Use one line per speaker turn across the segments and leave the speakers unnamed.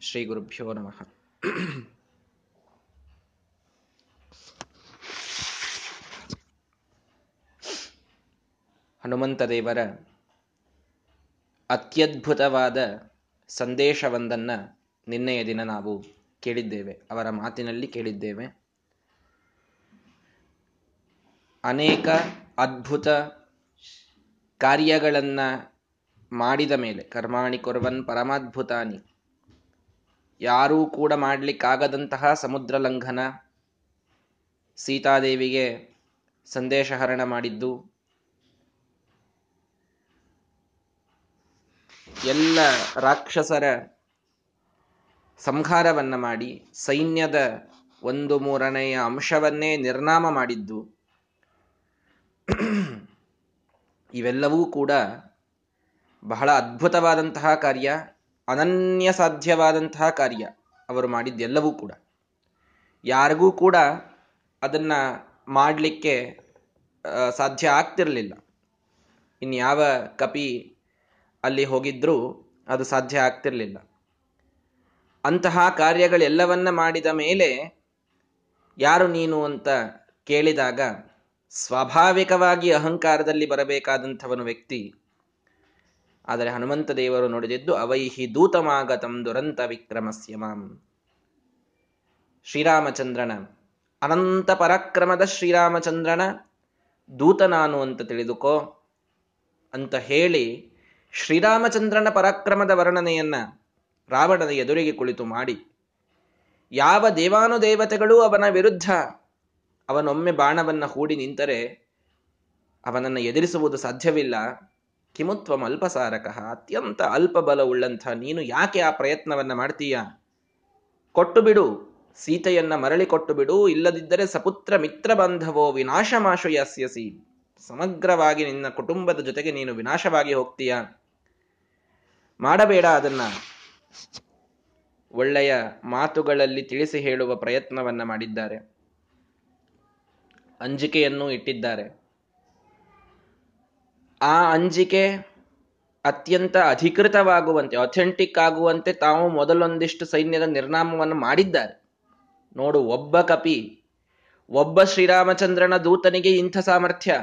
ಶ್ರೀ ಗುರುಭ್ಯೋ ನಮಃ. ಹನುಮಂತ ದೇವರ ಅತ್ಯದ್ಭುತವಾದ ಸಂದೇಶವೊಂದನ್ನು ನಿನ್ನೆಯ ದಿನ ನಾವು ಕೇಳಿದ್ದೇವೆ. ಅವರ ಮಾತಿನಲ್ಲಿ ಕೇಳಿದ್ದೇವೆ. ಅನೇಕ ಅದ್ಭುತ ಕಾರ್ಯಗಳನ್ನು ಮಾಡಿದ ಮೇಲೆ, ಕರ್ಮಾಣಿ ಕೊರ್ವನ್ ಪರಮಾದ್ಭುತಾನಿ ಯಾರೂ ಕೂಡ ಮಾಡಲಿಕ್ಕಾಗದಂತಹ ಸಮುದ್ರ ಲಂಘನ ಸೀತಾದೇವಿಗೆ ಸಂದೇಶಹರಣ ಮಾಡಿದ್ದು. ಎಲ್ಲ ರಾಕ್ಷಸರ ಸಂಹಾರವನ್ನ ಮಾಡಿ ಸೈನ್ಯದ ಒಂದು ಮೂರನೆಯ ಅಂಶವನ್ನೇ ನಿರ್ನಾಮ ಮಾಡಿದ್ದು. ಇವೆಲ್ಲವೂ ಕೂಡ ಬಹಳ ಅದ್ಭುತವಾದಂತಹ ಕಾರ್ಯ. ಅನನ್ಯ ಸಾಧ್ಯವಾದಂತಹ ಕಾರ್ಯ ಅವರು ಮಾಡಿದ್ದೆಲ್ಲವೂ ಕೂಡ. ಯಾರಿಗೂ ಕೂಡ ಅದನ್ನ ಮಾಡಲಿಕ್ಕೆ ಸಾಧ್ಯ ಆಗ್ತಿರಲಿಲ್ಲ. ಇನ್ಯಾವ ಕಪಿ ಅಲ್ಲಿ ಹೋಗಿದ್ರೂ ಅದು ಸಾಧ್ಯ ಆಗ್ತಿರಲಿಲ್ಲ. ಅಂತಹ ಕಾರ್ಯಗಳೆಲ್ಲವನ್ನ ಮಾಡಿದ ಮೇಲೆ ಯಾರು ನೀನು ಅಂತ ಕೇಳಿದಾಗ, ಸ್ವಾಭಾವಿಕವಾಗಿ ಅಹಂಕಾರದಲ್ಲಿ ಬರಬೇಕಾದಂಥವನು ವ್ಯಕ್ತಿ ಆದರೆ ಹನುಮಂತ ದೇವರು ನುಡಿದಿದ್ದು, ಅವೈಹಿ ದೂತಮಾಗತಂ ದುರಂತ ವಿಕ್ರಮಸ್ಯ ಮಾಂ. ಶ್ರೀರಾಮಚಂದ್ರನ ಅನಂತ ಪರಾಕ್ರಮದ ಶ್ರೀರಾಮಚಂದ್ರನ ದೂತ ನಾನು ಅಂತ ತಿಳಿದುಕೋ, ಅಂತ ಹೇಳಿ ಶ್ರೀರಾಮಚಂದ್ರನ ಪರಾಕ್ರಮದ ವರ್ಣನೆಯನ್ನ ರಾವಣನ ಎದುರಿಗೆ ಕುಳಿತು ಮಾಡಿ, ಯಾವ ದೇವಾನುದೇವತೆಗಳೂ ಅವನ ವಿರುದ್ಧ ಅವನೊಮ್ಮೆ ಬಾಣವನ್ನ ಹೂಡಿ ನಿಂತರೆ ಅವನನ್ನು ಎದುರಿಸುವುದು ಸಾಧ್ಯವಿಲ್ಲ. ಕಿಮುತ್ವಂ ಅಲ್ಪಸಾರಕಃ. ಅತ್ಯಂತ ಅಲ್ಪ ಬಲವುಳ್ಳಂಥ ನೀನು ಯಾಕೆ ಆ ಪ್ರಯತ್ನವನ್ನು ಮಾಡ್ತೀಯ? ಕೊಟ್ಟು ಬಿಡು ಸೀತೆಯನ್ನ ಮರಳಿ ಕೊಟ್ಟು ಬಿಡು ಇಲ್ಲದಿದ್ದರೆ ಸಪುತ್ರ ಮಿತ್ರ ಬಾಂಧವೋ ವಿನಾಶಮಾಶು ಯಾಸ್ಯಸಿ ಸಮಗ್ರವಾಗಿ ನಿನ್ನ ಕುಟುಂಬದ ಜೊತೆಗೆ ನೀನು ವಿನಾಶವಾಗಿ ಹೋಗ್ತೀಯ. ಮಾಡಬೇಡ ಅದನ್ನ. ಒಳ್ಳೆಯ ಮಾತುಗಳಲ್ಲಿ ತಿಳಿಸಿ ಹೇಳುವ ಪ್ರಯತ್ನವನ್ನ ಮಾಡಿದ್ದಾರೆ. ಅಂಜಿಕೆಯನ್ನು ಇಟ್ಟಿದ್ದಾರೆ. ಆ ಅಂಜಿಕೆ ಅತ್ಯಂತ ಅಧಿಕೃತವಾಗುವಂತೆ ಅಥೆಂಟಿಕ್ ಆಗುವಂತೆ ತಾವು ಮೊದಲೊಂದಿಷ್ಟು ಸೈನ್ಯದ ನಿರ್ನಾಮವನ್ನು ಮಾಡಿದ್ದಾರೆ. ನೋಡು, ಒಬ್ಬ ಕಪಿ, ಒಬ್ಬ ಶ್ರೀರಾಮಚಂದ್ರನ ದೂತನಿಗೆ ಇಂಥ ಸಾಮರ್ಥ್ಯ.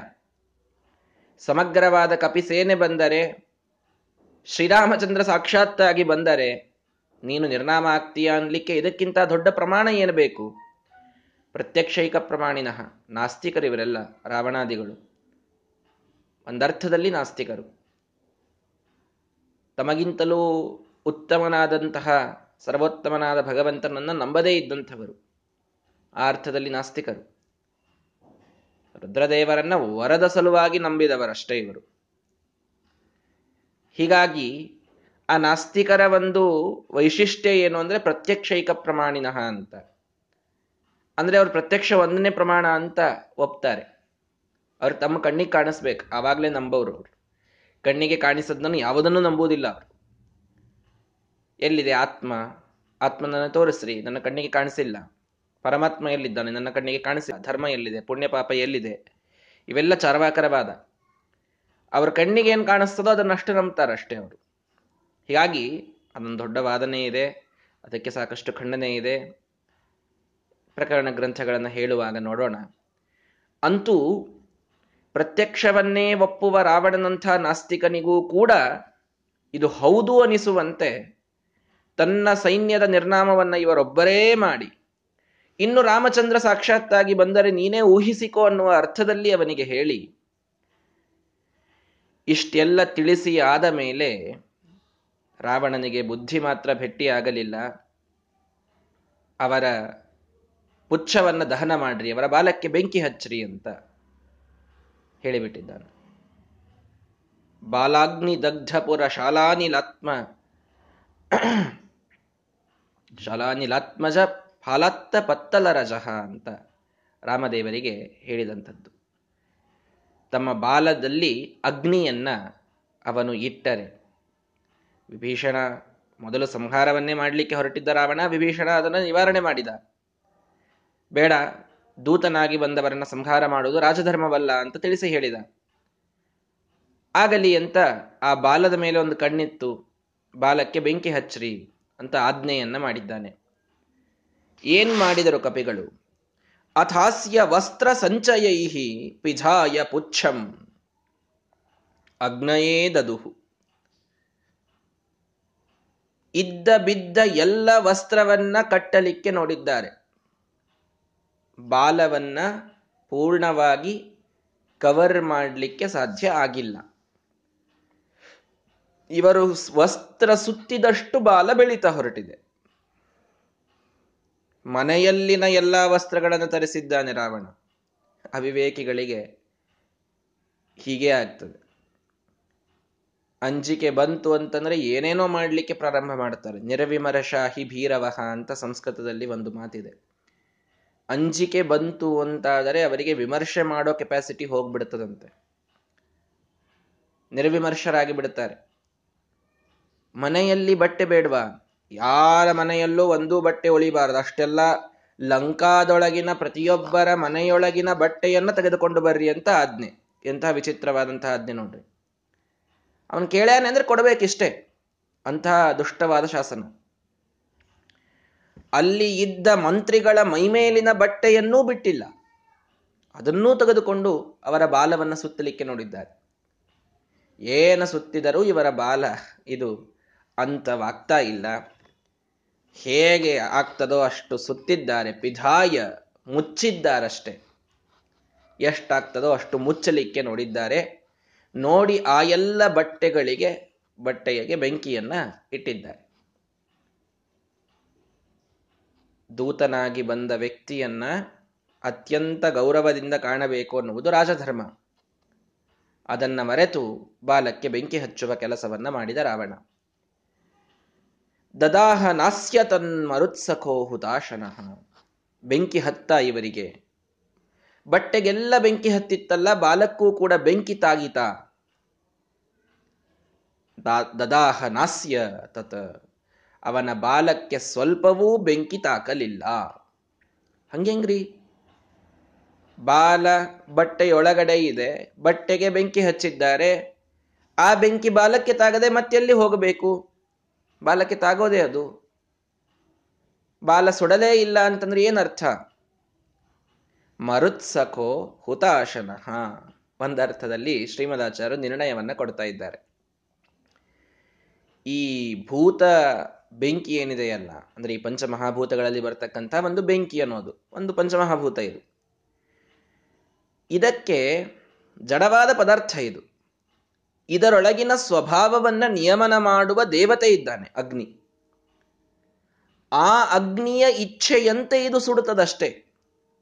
ಸಮಗ್ರವಾದ ಕಪಿ ಸೇನೆ ಬಂದರೆ, ಶ್ರೀರಾಮಚಂದ್ರ ಸಾಕ್ಷಾತ್ತಾಗಿ ಬಂದರೆ, ನೀನು ನಿರ್ನಾಮ ಆಗ್ತೀಯ ಅನ್ಲಿಕ್ಕೆ ಇದಕ್ಕಿಂತ ದೊಡ್ಡ ಪ್ರಮಾಣ ಏನು ಬೇಕು? ಪ್ರತ್ಯಕ್ಷೈಕ ಪ್ರಮಾಣಿನಃ ನಾಸ್ತಿಕರಿವರೆಲ್ಲ ರಾವಣಾದಿಗಳು. ಒಂದರ್ಥದಲ್ಲಿ ನಾಸ್ತಿಕರು. ತಮಗಿಂತಲೂ ಉತ್ತಮನಾದಂತಹ, ಸರ್ವೋತ್ತಮನಾದ ಭಗವಂತನನ್ನ ನಂಬದೇ ಇದ್ದಂಥವರು. ಆ ಅರ್ಥದಲ್ಲಿ ನಾಸ್ತಿಕರು. ರುದ್ರದೇವರನ್ನ ವರದ ಸಲುವಾಗಿ ನಂಬಿದವರಷ್ಟೇ ಇವರು. ಹೀಗಾಗಿ, ಆ ನಾಸ್ತಿಕರ ಒಂದು ವೈಶಿಷ್ಟ್ಯ ಏನು ಅಂದ್ರೆ ಪ್ರತ್ಯಕ್ಷೈಕ ಪ್ರಮಾಣಿನಃ ಅಂತ. ಅಂದ್ರೆ ಅವರು ಪ್ರತ್ಯಕ್ಷ ಒಂದನೇ ಪ್ರಮಾಣ ಅಂತ ಒಪ್ತಾರೆ. ಅವ್ರು ತಮ್ಮ ಕಣ್ಣಿಗೆ ಕಾಣಿಸ್ಬೇಕು. ಆವಾಗಲೇ ನಂಬೋರು ಅವರು. ಕಣ್ಣಿಗೆ ಕಾಣಿಸೋದನ್ನು ಯಾವುದನ್ನು ನಂಬುವುದಿಲ್ಲ ಎಲ್ಲಿದೆ ಆತ್ಮ? ಆತ್ಮನನ್ನು ತೋರಿಸ್ರಿ. ನನ್ನ ಕಣ್ಣಿಗೆ ಕಾಣಿಸಿಲ್ಲ. ಪರಮಾತ್ಮ ಎಲ್ಲಿದ್ದಾನೆ? ನನ್ನ ಕಣ್ಣಿಗೆ ಕಾಣಿಸಿಲ್ಲ. ಧರ್ಮ ಎಲ್ಲಿದೆ? ಪುಣ್ಯ ಪಾಪ ಎಲ್ಲಿದೆ? ಇವೆಲ್ಲ ಚಾರ್ವಾಕರವಾದ. ಅವ್ರ ಕಣ್ಣಿಗೆ ಏನು ಕಾಣಿಸ್ತದೋ ಅದನ್ನಷ್ಟು ನಂಬ್ತಾರೆ ಅಷ್ಟೇ ಅವರು. ಹೀಗಾಗಿ ಅದೊಂದು ದೊಡ್ಡ ವಾದನೆ ಇದೆ. ಅದಕ್ಕೆ ಸಾಕಷ್ಟು ಖಂಡನೆ ಇದೆ. ಪ್ರಕರಣ ಗ್ರಂಥಗಳನ್ನು ಹೇಳುವಾಗ ನೋಡೋಣ. ಅಂತೂ ಪ್ರತ್ಯಕ್ಷವನ್ನೇ ಒಪ್ಪುವ ರಾವಣನಂಥ ನಾಸ್ತಿಕನಿಗೂ ಕೂಡ ಇದು ಹೌದು ಅನಿಸುವಂತೆ ತನ್ನ ಸೈನ್ಯದ ನಿರ್ನಾಮವನ್ನು ಇವರೊಬ್ಬರೇ ಮಾಡಿ. ಇನ್ನು ರಾಮಚಂದ್ರ ಸಾಕ್ಷಾತ್ತಾಗಿ ಬಂದರೆ ನೀನೇ ಊಹಿಸಿಕೋ ಅನ್ನುವ ಅರ್ಥದಲ್ಲಿ ಅವನಿಗೆ ಹೇಳಿ. ಇಷ್ಟೆಲ್ಲ ತಿಳಿಸಿ ಆದ ಮೇಲೆ ರಾವಣನಿಗೆ ಬುದ್ಧಿ ಮಾತ್ರ ಭೆಟ್ಟಿಯಾಗಲಿಲ್ಲ. ಅವರ ಪುಚ್ಛವನ್ನು ದಹನ ಮಾಡ್ರಿ, ಅವರ ಬಾಲಕ್ಕೆ ಬೆಂಕಿ ಹಚ್ಚ್ರಿ ಅಂತ. ಹೇಳಿಬಿಟ್ಟಿದ್ದಾನೆ ಬಾಲಾಗ್ನಿ ದಗ್ಧಪುರ ಶಾಲಾನಿಲಾತ್ಮ ಶಾಲಾನಿಲಾತ್ಮಜ ಫಾಲತ್ತ ಪತ್ತಲ ರಜಃ ಅಂತ ರಾಮದೇವರಿಗೆ ಹೇಳಿದಂಥದ್ದು. ತಮ್ಮ ಬಾಲದಲ್ಲಿ ಅಗ್ನಿಯನ್ನ ಅವನು ಇಟ್ಟರೆ. ವಿಭೀಷಣ ಮೊದಲು ಸಂಹಾರವನ್ನೇ ಮಾಡಲಿಕ್ಕೆ ಹೊರಟಿದ್ದ ರಾವಣ ವಿಭೀಷಣ ಅದನ್ನು ನಿವಾರಣೆ ಮಾಡಿದ. ಬೇಡ ದೂತನಾಗಿ ಬಂದವರನ್ನ ಸಂಹಾರ ಮಾಡುವುದು ರಾಜಧರ್ಮವಲ್ಲ ಅಂತ ತಿಳಿಸಿ ಹೇಳಿದ. ಆಗಲಿ ಅಂತ ಆ ಬಾಲದ ಮೇಲೆ ಒಂದು ಕಣ್ಣಿತ್ತು. ಬಾಲಕ್ಕೆ ಬೆಂಕಿ ಹಚ್ಚ್ರಿ ಅಂತ ಆಜ್ಞೆಯನ್ನ ಮಾಡಿದ್ದಾನೆ. ಏನ್ ಮಾಡಿದರು ಕಪಿಗಳು? ಅಥಾಸ್ಯ ವಸ್ತ್ರ ಸಂಚಯೈಹಿ ಪಿಧಾಯ ಪುಚ್ಛಂ. ಅಗ್ನಯೇ ದದುಹು. ಇದ್ದ ಬಿದ್ದ ಎಲ್ಲ ವಸ್ತ್ರವನ್ನ ಕಟ್ಟಲಿಕ್ಕೆ ನೋಡಿದ್ದಾರೆ. ಬಾಲವನ್ನ ಪೂರ್ಣವಾಗಿ ಕವರ್ ಮಾಡಲಿಕ್ಕೆ ಸಾಧ್ಯ ಆಗಿಲ್ಲ. ಇವರು ವಸ್ತ್ರ ಸುತ್ತಿದಷ್ಟು ಬಾಲ ಬೆಳೀತಾ ಹೊರಟಿದೆ. ಮನೆಯಲ್ಲಿನ ಎಲ್ಲಾ ವಸ್ತ್ರಗಳನ್ನು ತರಿಸಿದ್ದಾನೆ ರಾವಣ. ಅವಿವೇಕಿಗಳಿಗೆ ಹೀಗೆ ಆಗ್ತದೆ. ಅಂಜಿಕೆ ಬಂತು ಅಂತಂದ್ರೆ ಏನೇನೋ ಮಾಡಲಿಕ್ಕೆ ಪ್ರಾರಂಭ ಮಾಡ್ತಾರೆ. ನಿರವಿಮರಶಾಹಿ ಭೀರವಹ ಅಂತ ಸಂಸ್ಕೃತದಲ್ಲಿ ಒಂದು ಮಾತಿದೆ. ಅಂಜಿಕೆ ಬಂತು ಅಂತಾದರೆ ಅವರಿಗೆ ವಿಮರ್ಶೆ ಮಾಡೋ ಕೆಪಾಸಿಟಿ ಹೋಗ್ಬಿಡ್ತದಂತೆ. ನಿರ್ವಿಮರ್ಶರಾಗಿ ಬಿಡುತ್ತಾರೆ ಮನೆಯಲ್ಲಿ ಬಟ್ಟೆ ಬೇಡವಾ? ಯಾರ ಮನೆಯಲ್ಲೂ ಒಂದೂ ಬಟ್ಟೆ ಉಳಿಬಾರದು. ಅಷ್ಟೆಲ್ಲ ಲಂಕಾದೊಳಗಿನ ಪ್ರತಿಯೊಬ್ಬರ ಮನೆಯೊಳಗಿನ ಬಟ್ಟೆಯನ್ನು ತೆಗೆದುಕೊಂಡು ಬರ್ರಿ ಅಂತ ಆಜ್ಞೆ. ಎಂತಹ ವಿಚಿತ್ರವಾದಂತಹ ಆಜ್ಞೆ ನೋಡ್ರಿ. ಅವನು ಕೇಳ್ಯಾನೆ ಅಂದ್ರೆ ಕೊಡಬೇಕಿಷ್ಟೇ. ಅಂತಹ ದುಷ್ಟವಾದ ಶಾಸನ. ಅಲ್ಲಿ ಇದ್ದ ಮಂತ್ರಿಗಳ ಮೈಮೇಲಿನ ಬಟ್ಟೆಯನ್ನೂ ಬಿಟ್ಟಿಲ್ಲ. ಅದನ್ನೂ ತೆಗೆದುಕೊಂಡು ಅವರ ಬಾಲವನ್ನು ಸುತ್ತಲಿಕ್ಕೆ ನೋಡಿದ್ದಾರೆ. ಏನ ಸುತ್ತಿದರೂ ಇವರ ಬಾಲ ಇದು ಅಂತವಾಗ್ತಾ ಇಲ್ಲ. ಹೇಗೆ ಆಗ್ತದೋ ಅಷ್ಟು ಸುತ್ತಿದ್ದಾರೆ ಪಿಧಾಯ ಮುಚ್ಚಿದ್ದಾರಷ್ಟೆ. ಎಷ್ಟಾಗ್ತದೋ ಅಷ್ಟು ಮುಚ್ಚಲಿಕ್ಕೆ ನೋಡಿದ್ದಾರೆ. ನೋಡಿ ಆ ಎಲ್ಲ ಬಟ್ಟೆಗಳಿಗೆ, ಬಟ್ಟೆಗೆ ಬೆಂಕಿಯನ್ನ ಇಟ್ಟಿದ್ದಾರೆ. ದೂತನಾಗಿ ಬಂದ ವ್ಯಕ್ತಿಯನ್ನ ಅತ್ಯಂತ ಗೌರವದಿಂದ ಕಾಣಬೇಕು ಅನ್ನುವುದು ರಾಜಧರ್ಮ. ಅದನ್ನ ಮರೆತು ಬಾಲಕ್ಕೆ ಬೆಂಕಿ ಹಚ್ಚುವ ಕೆಲಸವನ್ನ ಮಾಡಿದ ರಾವಣ. ದದಾಹ ನಾಸ್ಯ ತನ್ಮರುತ್ಸಖೋ ಹುತಾಶನಃ. ಬೆಂಕಿ ಹತ್ತ ಇವರಿಗೆ. ಬಟ್ಟೆಗೆಲ್ಲ ಬೆಂಕಿ ಹತ್ತಿತ್ತಲ್ಲ, ಬಾಲಕ್ಕೂ ಕೂಡ ಬೆಂಕಿ ತಾಗಿತ. ದದಾಹ ನಾಸ್ಯ ತತ್ ಅವನ ಬಾಲಕ್ಕೆ ಸ್ವಲ್ಪವೂ ಬೆಂಕಿ ತಾಕಲಿಲ್ಲ. ಹಂಗೆಂಗ್ರಿ? ಬಾಲ ಬಟ್ಟೆಯೊಳಗಡೆ ಇದೆ, ಬಟ್ಟೆಗೆ ಬೆಂಕಿ ಹಚ್ಚಿದ್ದಾರೆ. ಆ ಬೆಂಕಿ ಬಾಲಕ್ಕೆ ತಾಗದೆ ಮತ್ತೆಲ್ಲಿ ಹೋಗಬೇಕು? ಬಾಲಕ್ಕೆ ತಾಗೋದೇ ಅದು. ಬಾಲ ಸುಡಲೇ ಇಲ್ಲ ಅಂತಂದ್ರೆ ಏನರ್ಥ? ಮರುತ್ಸಖೋ ಹುತಾಶನಃ. ಒಂದರ್ಥದಲ್ಲಿ ಶ್ರೀಮದಾಚಾರ್ಯ ನಿರ್ಣಯವನ್ನ ಕೊಡ್ತಾ ಇದ್ದಾರೆ. ಈ ಭೂತ ಬೆಂಕಿ ಏನಿದೆಯಲ್ಲ ಅಂದ್ರೆ ಈ ಪಂಚಮಹಾಭೂತಗಳಲ್ಲಿ ಬರ್ತಕ್ಕಂಥ ಒಂದು ಬೆಂಕಿ ಅನ್ನೋದು, ಒಂದು ಪಂಚಮಹಾಭೂತ ಇದು. ಇದಕ್ಕೆ ಜಡವಾದ ಪದಾರ್ಥ ಇದು. ಇದರೊಳಗಿನ ಸ್ವಭಾವವನ್ನ ನಿಯಮನ ಮಾಡುವ ದೇವತೆ ಇದ್ದಾನೆ ಅಗ್ನಿ. ಆ ಅಗ್ನಿಯ ಇಚ್ಛೆಯಂತೆ ಇದು ಸುಡುತ್ತದಷ್ಟೇ.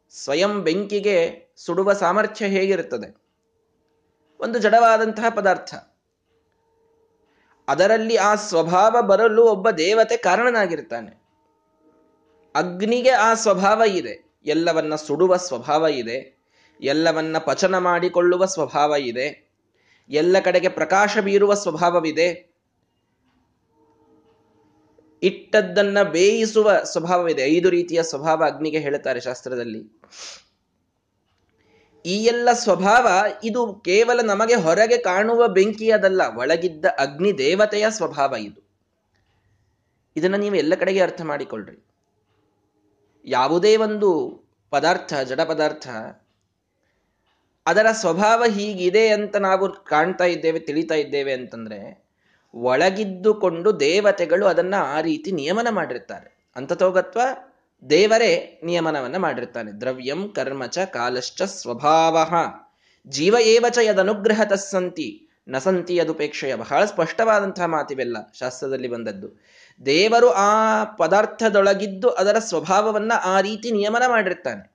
ಸ್ವಯಂ ಬೆಂಕಿಗೆ ಸುಡುವ ಸಾಮರ್ಥ್ಯ ಹೇಗಿರುತ್ತದೆ? ಒಂದು ಜಡವಾದಂತಹ ಪದಾರ್ಥ. ಅದರಲ್ಲಿ ಆ ಸ್ವಭಾವ ಬರಲು ಒಬ್ಬ ದೇವತೆ ಕಾರಣನಾಗಿರ್ತಾನೆ. ಅಗ್ನಿಗೆ ಆ ಸ್ವಭಾವ ಇದೆ. ಎಲ್ಲವನ್ನ ಸುಡುವ ಸ್ವಭಾವ ಇದೆ. ಎಲ್ಲವನ್ನ ಪಚನ ಮಾಡಿಕೊಳ್ಳುವ ಸ್ವಭಾವ ಇದೆ. ಎಲ್ಲ ಕಡೆಗೆ ಪ್ರಕಾಶ ಬೀರುವ ಸ್ವಭಾವವಿದೆ. ಇಟ್ಟದ್ದನ್ನ ಬೇಯಿಸುವ ಸ್ವಭಾವವಿದೆ. ಐದು ರೀತಿಯ ಸ್ವಭಾವ ಅಗ್ನಿಗೆ ಹೇಳುತ್ತಾರೆ ಶಾಸ್ತ್ರದಲ್ಲಿ. ಈ ಎಲ್ಲ ಸ್ವಭಾವ ಇದು ಕೇವಲ ನಮಗೆ ಹೊರಗೆ ಕಾಣುವ ಬೆಂಕಿಯದಲ್ಲ, ಒಳಗಿದ್ದ ಅಗ್ನಿ ದೇವತೆಯ ಸ್ವಭಾವ ಇದು. ಇದನ್ನು ನೀವು ಎಲ್ಲ ಕಡೆಗೆ ಅರ್ಥ ಮಾಡಿಕೊಳ್ಳ್ರಿ ಯಾವುದೇ ಒಂದು ಪದಾರ್ಥ, ಜಡ ಪದಾರ್ಥ, ಅದರ ಸ್ವಭಾವ ಹೀಗಿದೆ ಅಂತ ನಾವು ಕಾಣ್ತಾ ಇದ್ದೇವೆ, ತಿಳಿತಾ ಇದ್ದೇವೆ ಅಂತಂದ್ರೆ, ಒಳಗಿದ್ದುಕೊಂಡು ದೇವತೆಗಳು ಅದನ್ನ ಆ ರೀತಿ ನಿಯಮನ ಮಾಡಿರ್ತಾರೆ. ಅಂತತೋಗತ್ವ ದೇವರೇ ನಿಯಮನವನ್ನ ಮಾಡಿರ್ತಾನೆ. ದ್ರವ್ಯಂ ಕರ್ಮಚ ಕಾಲಶ್ಚ ಸ್ವಭಾವ. ಜೀವ ಏವಚ ಯದನುಗ್ರಹ ತಸ್ಸಂತಿ ನಸಂತಿ ಯದುಪೇಕ್ಷೆಯ ಬಹಳ ಸ್ಪಷ್ಟವಾದಂತಹ ಮಾತಿವೆಲ್ಲ ಶಾಸ್ತ್ರದಲ್ಲಿ ಬಂದದ್ದು. ದೇವರು ಆ ಪದಾರ್ಥದೊಳಗಿದ್ದು ಅದರ ಸ್ವಭಾವವನ್ನ ಆ ರೀತಿ ನಿಯಮನ ಮಾಡಿರ್ತಾನೆ.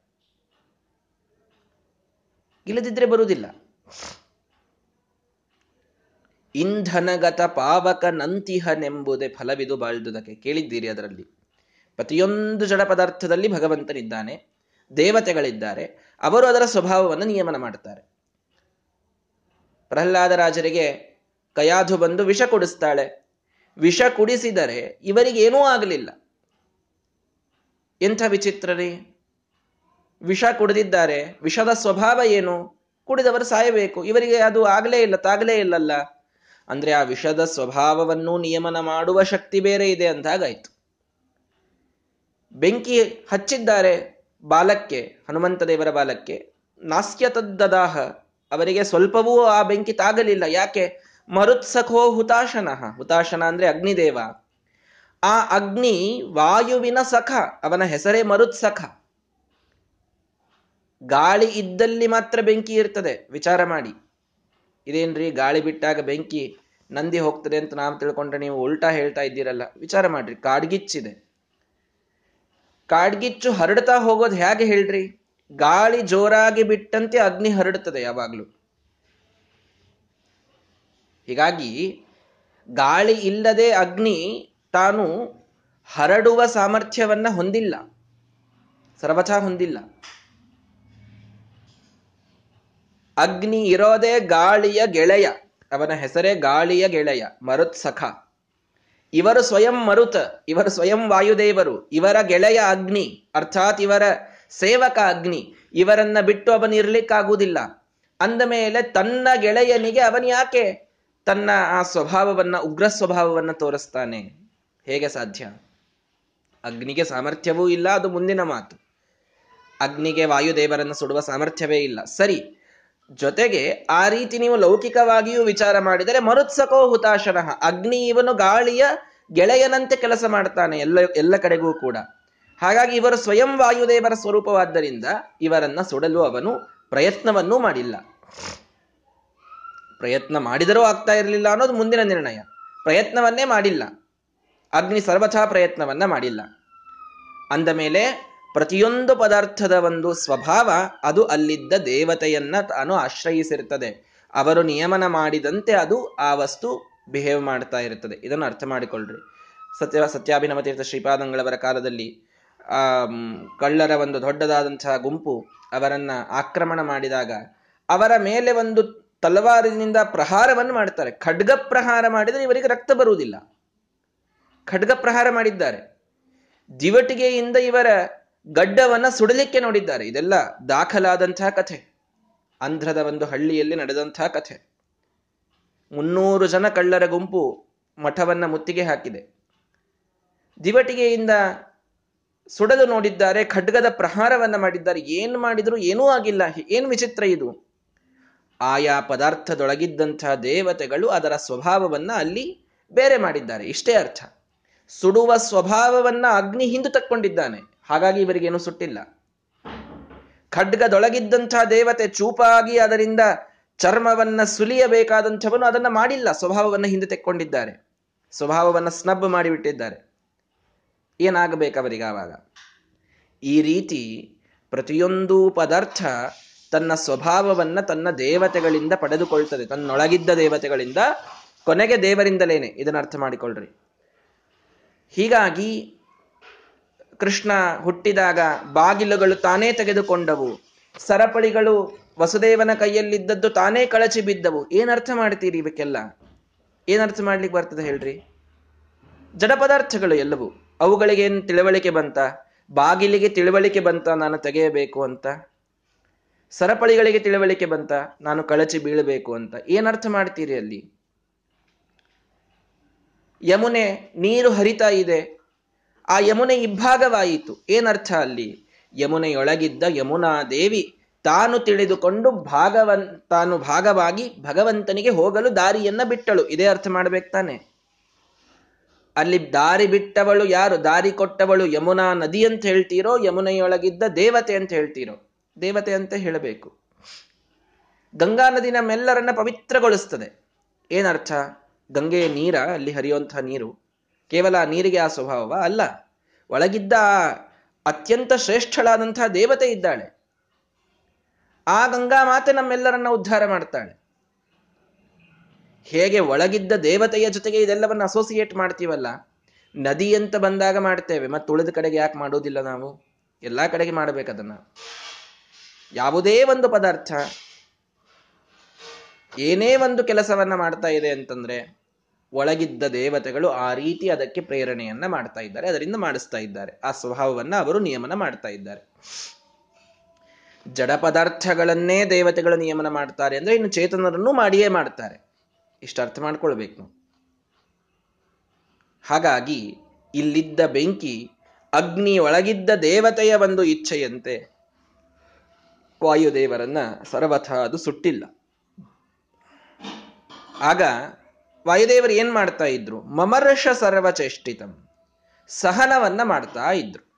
ಇಲ್ಲದಿದ್ರೆ ಬರುವುದಿಲ್ಲ. ಇಂಧನಗತ ಪಾವಕ ನಂತಿಹನೆಂಬುದೇ ಫಲವಿದು ಬಾಳ್ದುದಕ್ಕೆ ಕೇಳಿದ್ದೀರಿ ಅದರಲ್ಲಿ. ಪ್ರತಿಯೊಂದು ಜಡ ಪದಾರ್ಥದಲ್ಲಿ ಭಗವಂತನಿದ್ದಾನೆ, ದೇವತೆಗಳಿದ್ದಾರೆ, ಅವರು ಅದರ ಸ್ವಭಾವವನ್ನು ನಿಯಮನ ಮಾಡುತ್ತಾರೆ. ಪ್ರಹ್ಲಾದರಾಜರಿಗೆ ಕಯಾಧು ಬಂದು ವಿಷ ಕುಡಿಸ್ತಾಳೆ. ವಿಷ ಕುಡಿಸಿದರೆ ಇವರಿಗೆ ಏನೂ ಆಗಲಿಲ್ಲ. ಎಂಥ ವಿಚಿತ್ರರೇ ವಿಷ ಕುಡಿದಿದ್ದಾರೆ, ವಿಷದ ಸ್ವಭಾವ ಏನು? ಕುಡಿದವರು ಸಾಯಬೇಕು, ಇವರಿಗೆ ಅದು ಆಗಲೇ ಇಲ್ಲ, ತಾಗಲೇ ಇಲ್ಲಲ್ಲ. ಅಂದ್ರೆ ಆ ವಿಷದ ಸ್ವಭಾವವನ್ನು ನಿಯಮನ ಮಾಡುವ ಶಕ್ತಿ ಬೇರೆ ಇದೆ ಅಂತಾಗಾಯ್ತು ಬೆಂಕಿ ಹಚ್ಚಿದ್ದಾರೆ ಬಾಲಕ್ಕೆ, ಹನುಮಂತ ದೇವರ ಬಾಲಕ್ಕೆ. ನಾಸ್ಯತದ್ದದಾಹ ಅವರಿಗೆ ಸ್ವಲ್ಪವೂ ಆ ಬೆಂಕಿ ತಾಗಲಿಲ್ಲ. ಯಾಕೆ? ಮರುತ್ಸಖೋ ಹುತಾಶನಃ. ಹುತಾಶನ ಅಂದ್ರೆ ಅಗ್ನಿದೇವ. ಆ ಅಗ್ನಿ ವಾಯುವಿನ ಸಖ, ಅವನ ಹೆಸರೇ ಮರುತ್ಸಖ ಗಾಳಿ ಇದ್ದಲ್ಲಿ ಮಾತ್ರ ಬೆಂಕಿ ಇರ್ತದೆ. ವಿಚಾರ ಮಾಡಿ. ಇದೇನ್ರಿ? ಗಾಳಿ ಬಿಟ್ಟಾಗ ಬೆಂಕಿ ನಂದಿ ಹೋಗ್ತದೆ ಅಂತ ನಾವು ತಿಳ್ಕೊಂಡ್ರೆ ನೀವು ಉಲ್ಟಾ ಹೇಳ್ತಾ ಇದ್ದೀರಲ್ಲ. ವಿಚಾರ ಮಾಡ್ರಿ. ಕಾಡ್ಗಿಚ್ಚಿದೆ. ಕಾಡ್ಗಿಚ್ಚು ಹರಡ್ತಾ ಹೋಗೋದು ಹೇಗೆ ಹೇಳ್ರಿ? ಗಾಳಿ ಜೋರಾಗಿ ಬಿಟ್ಟಂತೆ ಅಗ್ನಿ ಹರಡುತ್ತದೆ ಯಾವಾಗಲೂ. ಹೀಗಾಗಿ ಗಾಳಿ ಇಲ್ಲದೆ ಅಗ್ನಿ ತಾನು ಹರಡುವ ಸಾಮರ್ಥ್ಯವನ್ನ ಹೊಂದಿಲ್ಲ. ಸರ್ವಥ ಹೊಂದಿಲ್ಲ. ಅಗ್ನಿ ಇರೋದೇ ಗಾಳಿಯ ಗೆಳೆಯ. ಅವನ ಹೆಸರೇ ಗಾಳಿಯ ಗೆಳೆಯ ಮರುತ್ ಸಖ ಇವರು ಸ್ವಯಂ ಮರುತ, ಇವರು ಸ್ವಯಂ ವಾಯುದೇವರು, ಇವರ ಗೆಳೆಯ ಅಗ್ನಿ, ಅರ್ಥಾತ್ ಇವರ ಸೇವಕ ಅಗ್ನಿ, ಇವರನ್ನ ಬಿಟ್ಟು ಅವನು ಇರ್ಲಿಕ್ಕಾಗುವುದಿಲ್ಲ. ಅಂದ ಮೇಲೆ ತನ್ನ ಗೆಳೆಯನಿಗೆ ಅವನ್ಯಾಕೆ ತನ್ನ ಆ ಸ್ವಭಾವವನ್ನ, ಉಗ್ರ ಸ್ವಭಾವವನ್ನ ತೋರಿಸ್ತಾನೆ. ಹೇಗೆ ಸಾಧ್ಯ? ಅಗ್ನಿಗೆ ಸಾಮರ್ಥ್ಯವೂ ಇಲ್ಲ, ಅದು ಮುಂದಿನ ಮಾತು. ಅಗ್ನಿಗೆ ವಾಯುದೇವರನ್ನು ಸುಡುವ ಸಾಮರ್ಥ್ಯವೇ ಇಲ್ಲ. ಸರಿ ಜೊತೆಗೆ ಆ ರೀತಿ ನೀವು ಲೌಕಿಕವಾಗಿಯೂ ವಿಚಾರ ಮಾಡಿದರೆ ಮರುತ್ಸಕೋ ಹುತಾಶನಃ. ಅಗ್ನಿ ಇವನು ಗಾಳಿಯ ಗೆಳೆಯನಂತೆ ಕೆಲಸ ಮಾಡ್ತಾನೆ, ಎಲ್ಲ ಎಲ್ಲ ಕಡೆಗೂ ಕೂಡ. ಹಾಗಾಗಿ ಇವರು ಸ್ವಯಂ ವಾಯುದೇವರ ಸ್ವರೂಪವಾದ್ದರಿಂದ ಇವರನ್ನ ಸುಡಲು ಅವನು ಪ್ರಯತ್ನವನ್ನೂ ಮಾಡಿಲ್ಲ. ಪ್ರಯತ್ನ ಮಾಡಿದರೂ ಆಗ್ತಾ ಇರಲಿಲ್ಲ ಅನ್ನೋದು ಮುಂದಿನ ನಿರ್ಣಯ. ಪ್ರಯತ್ನವನ್ನೇ ಮಾಡಿಲ್ಲ. ಅಗ್ನಿ ಸರ್ವಥಾ ಪ್ರಯತ್ನವನ್ನ ಮಾಡಿಲ್ಲ. ಅಂದ ಮೇಲೆ ಪ್ರತಿಯೊಂದು ಪದಾರ್ಥದ ಒಂದು ಸ್ವಭಾವ ಅದು ಅಲ್ಲಿದ್ದ ದೇವತೆಯನ್ನ ತಾನು ಆಶ್ರಯಿಸಿರ್ತದೆ. ಅವರು ನಿಯಮನ ಮಾಡಿದಂತೆ ಅದು ಆ ವಸ್ತು ಬಿಹೇವ್ ಮಾಡ್ತಾ ಇರ್ತದೆ ಇದನ್ನು ಅರ್ಥ ಮಾಡಿಕೊಳ್ಳ್ರಿ ಸತ್ಯ, ಸತ್ಯಾಭಿನವ ತೀರ್ಥ ಶ್ರೀಪಾದಂಗಳವರ ಕಾಲದಲ್ಲಿ ಆ ಕಳ್ಳರ ಒಂದು ದೊಡ್ಡದಾದಂತಹ ಗುಂಪು ಅವರನ್ನ ಆಕ್ರಮಣ ಮಾಡಿದಾಗ ಅವರ ಮೇಲೆ ಒಂದು ತಲವಾರಿನಿಂದ ಪ್ರಹಾರವನ್ನು ಮಾಡ್ತಾರೆ. ಖಡ್ಗ ಪ್ರಹಾರ ಮಾಡಿದರೆ ಇವರಿಗೆ ರಕ್ತ ಬರುವುದಿಲ್ಲ. ಖಡ್ಗ ಪ್ರಹಾರ ಮಾಡಿದ್ದಾರೆ. ದಿವಟಿಗೆಯಿಂದ ಇವರ ಗಡ್ಡವನ್ನ ಸುಡಲಿಕ್ಕೆ ನೋಡಿದ್ದಾರೆ. ಇದೆಲ್ಲ ದಾಖಲಾದಂತಹ ಕಥೆ. ಆಂಧ್ರದ ಒಂದು ಹಳ್ಳಿಯಲ್ಲಿ ನಡೆದಂತಹ ಕಥೆ. ಮುನ್ನೂರು ಜನ ಕಳ್ಳರ ಗುಂಪು ಮಠವನ್ನ ಮುತ್ತಿಗೆ ಹಾಕಿದೆ. ದಿವಟಿಗೆಯಿಂದ ಸುಡಲು ನೋಡಿದ್ದಾರೆ, ಖಡ್ಗದ ಪ್ರಹಾರವನ್ನ ಮಾಡಿದ್ದಾರೆ. ಏನು ಮಾಡಿದ್ರು ಏನೂ ಆಗಿಲ್ಲ. ಏನು ವಿಚಿತ್ರ ಇದು? ಆಯಾ ಪದಾರ್ಥದೊಳಗಿದ್ದಂತಹ ದೇವತೆಗಳು ಅದರ ಸ್ವಭಾವವನ್ನ ಅಲ್ಲಿ ಬೇರೆ ಮಾಡಿದ್ದಾರೆ. ಇಷ್ಟೇ ಅರ್ಥ. ಸುಡುವ ಸ್ವಭಾವವನ್ನ ಅಗ್ನಿ ಹಿಂದು ತಕ್ಕೊಂಡಿದ್ದಾನೆ. ಹಾಗಾಗಿ ಇವರಿಗೇನು ಸುಟ್ಟಿಲ್ಲ. ಖಡ್ಗದೊಳಗಿದ್ದಂತಹ ದೇವತೆ ಚೂಪಾಗಿ ಅದರಿಂದ ಚರ್ಮವನ್ನ ಸುಲಿಯಬೇಕಾದಂಥವನು ಅದನ್ನ ಮಾಡಿಲ್ಲ. ಸ್ವಭಾವವನ್ನ ಹಿಂದೆ ತೆಕ್ಕೊಂಡಿದ್ದಾರೆ. ಸ್ವಭಾವವನ್ನ ಸ್ನಬ್ ಮಾಡಿಬಿಟ್ಟಿದ್ದಾರೆ. ಏನಾಗಬೇಕು ಅವರಿಗೆ ಆವಾಗ? ಈ ರೀತಿ ಪ್ರತಿಯೊಂದು ಪದಾರ್ಥ ತನ್ನ ಸ್ವಭಾವವನ್ನ ತನ್ನ ದೇವತೆಗಳಿಂದ ಪಡೆದುಕೊಳ್ತದೆ. ತನ್ನೊಳಗಿದ್ದ ದೇವತೆಗಳಿಂದ ಕೊನೆಗೆ ದೇವರಿಂದಲೇನೆ. ಇದನ್ನ ಅರ್ಥ ಮಾಡಿಕೊಳ್ಳ್ರಿ ಹೀಗಾಗಿ ಕೃಷ್ಣ ಹುಟ್ಟಿದಾಗ ಬಾಗಿಲುಗಳು ತಾನೇ ತೆಗೆದುಕೊಂಡವು. ಸರಪಳಿಗಳು ವಸುದೇವನ ಕೈಯಲ್ಲಿದ್ದದ್ದು ತಾನೇ ಕಳಚಿ ಬಿದ್ದವು. ಏನರ್ಥ ಮಾಡ್ತೀರಿ ಇವಕ್ಕೆಲ್ಲ? ಏನರ್ಥ ಮಾಡ್ಲಿಕ್ಕೆ ಬರ್ತದೆ ಹೇಳ್ರಿ? ಜಡ ಪದಾರ್ಥಗಳು ಎಲ್ಲವೂ. ಅವುಗಳಿಗೇನು ತಿಳುವಳಿಕೆ ಬಂತ? ಬಾಗಿಲಿಗೆ ತಿಳುವಳಿಕೆ ಬಂತ ನಾನು ತೆಗೆಯಬೇಕು ಅಂತ? ಸರಪಳಿಗಳಿಗೆ ತಿಳುವಳಿಕೆ ಬಂತ? ನಾನು ಕಳಚಿ ಬೀಳಬೇಕು ಅಂತ. ಏನರ್ಥ ಮಾಡ್ತೀರಿ ಅಲ್ಲಿ? ಯಮುನೆ ನೀರು ಹರಿತಾ ಇದೆ. ಆ ಯಮುನೆ ಇಬ್ಬಾಗವಾಯಿತು ಏನರ್ಥ ಅಲ್ಲಿ? ಯಮುನೆಯೊಳಗಿದ್ದ ಯಮುನಾ ದೇವಿ ತಾನು ತಿಳಿದುಕೊಂಡು ಭಾಗವನ್, ತಾನು ಭಾಗವಾಗಿ ಭಗವಂತನಿಗೆ ಹೋಗಲು ದಾರಿಯನ್ನ ಬಿಟ್ಟಳು. ಇದೇ ಅರ್ಥ ಮಾಡ್ಬೇಕು ತಾನೆ. ಅಲ್ಲಿ ದಾರಿ ಬಿಟ್ಟವಳು ಯಾರು? ದಾರಿ ಕೊಟ್ಟವಳು ಯಮುನಾ ನದಿ ಅಂತ ಹೇಳ್ತೀರೋ, ಯಮುನೆಯೊಳಗಿದ್ದ ದೇವತೆ ಅಂತ ಹೇಳ್ತೀರೋ? ದೇವತೆ ಅಂತ ಹೇಳಬೇಕು. ಗಂಗಾ ನದಿ ನಮ್ಮೆಲ್ಲರನ್ನ ಪವಿತ್ರಗೊಳಿಸ್ತದೆ. ಏನರ್ಥ? ಗಂಗೆಯ ನೀರ, ಅಲ್ಲಿ ಹರಿಯುವಂತಹ ನೀರು ಕೇವಲ ನೀರಿಗೆ ಆ ಸ್ವಭಾವವ? ಅಲ್ಲ. ಒಳಗಿದ್ದ ಅತ್ಯಂತ ಶ್ರೇಷ್ಠಳಾದಂತಹ ದೇವತೆ ಇದ್ದಾಳೆ. ಆ ಗಂಗಾ ಮಾತೆ ನಮ್ಮೆಲ್ಲರನ್ನ ಉದ್ಧಾರ ಮಾಡ್ತಾಳೆ. ಹೇಗೆ ಒಳಗಿದ್ದ ದೇವತೆಯ ಜೊತೆಗೆ ಇದೆಲ್ಲವನ್ನ ಅಸೋಸಿಯೇಟ್ ಮಾಡ್ತೀವಲ್ಲ? ನದಿ ಅಂತ ಬಂದಾಗ ಮಾಡ್ತೇವೆ, ಮತ್ತೆ ಉಳಿದ ಕಡೆಗೆ ಯಾಕೆ ಮಾಡೋದಿಲ್ಲ ನಾವು? ಎಲ್ಲಾ ಕಡೆಗೆ ಮಾಡಬೇಕದನ್ನ ಯಾವುದೇ ಒಂದು ಪದಾರ್ಥ ಏನೇ ಒಂದು ಕೆಲಸವನ್ನ ಮಾಡ್ತಾ ಇದೆ ಅಂತಂದ್ರೆ ಒಳಗಿದ್ದ ದೇವತೆಗಳು ಆ ರೀತಿ ಅದಕ್ಕೆ ಪ್ರೇರಣೆಯನ್ನ ಮಾಡ್ತಾ ಇದ್ದಾರೆ, ಅದರಿಂದ ಮಾಡಿಸ್ತಾ ಇದ್ದಾರೆ. ಆ ಸ್ವಭಾವವನ್ನ ಅವರು ನಿಯಮನ ಮಾಡ್ತಾ ಇದ್ದಾರೆ. ಜಡ ಪದಾರ್ಥಗಳನ್ನೇ ದೇವತೆಗಳು ನಿಯಮನ ಮಾಡ್ತಾರೆ ಅಂದ್ರೆ ಇನ್ನು ಚೇತನರನ್ನು ಮಾಡಿಯೇ ಮಾಡ್ತಾರೆ. ಇಷ್ಟ ಅರ್ಥ ಮಾಡ್ಕೊಳ್ಬೇಕು. ಹಾಗಾಗಿ ಇಲ್ಲಿದ್ದ ಬೆಂಕಿ ಅಗ್ನಿ ಒಳಗಿದ್ದ ದೇವತೆಯ ಒಂದು ಇಚ್ಛೆಯಂತೆ ವಾಯುದೇವರನ್ನ ಸರ್ವಥ ಅದು ಸುಟ್ಟಿಲ್ಲ. ಆಗ ವಾಯುದೇವರು ಏನ್ ಮಾಡ್ತಾ ಇದ್ರು? ಮಮರ್ಷ ಸರ್ವಚೇಷ್ಟಿತಂ. ಸಹನವನ್ನ ಮಾಡ್ತಾ ಇದ್ರು.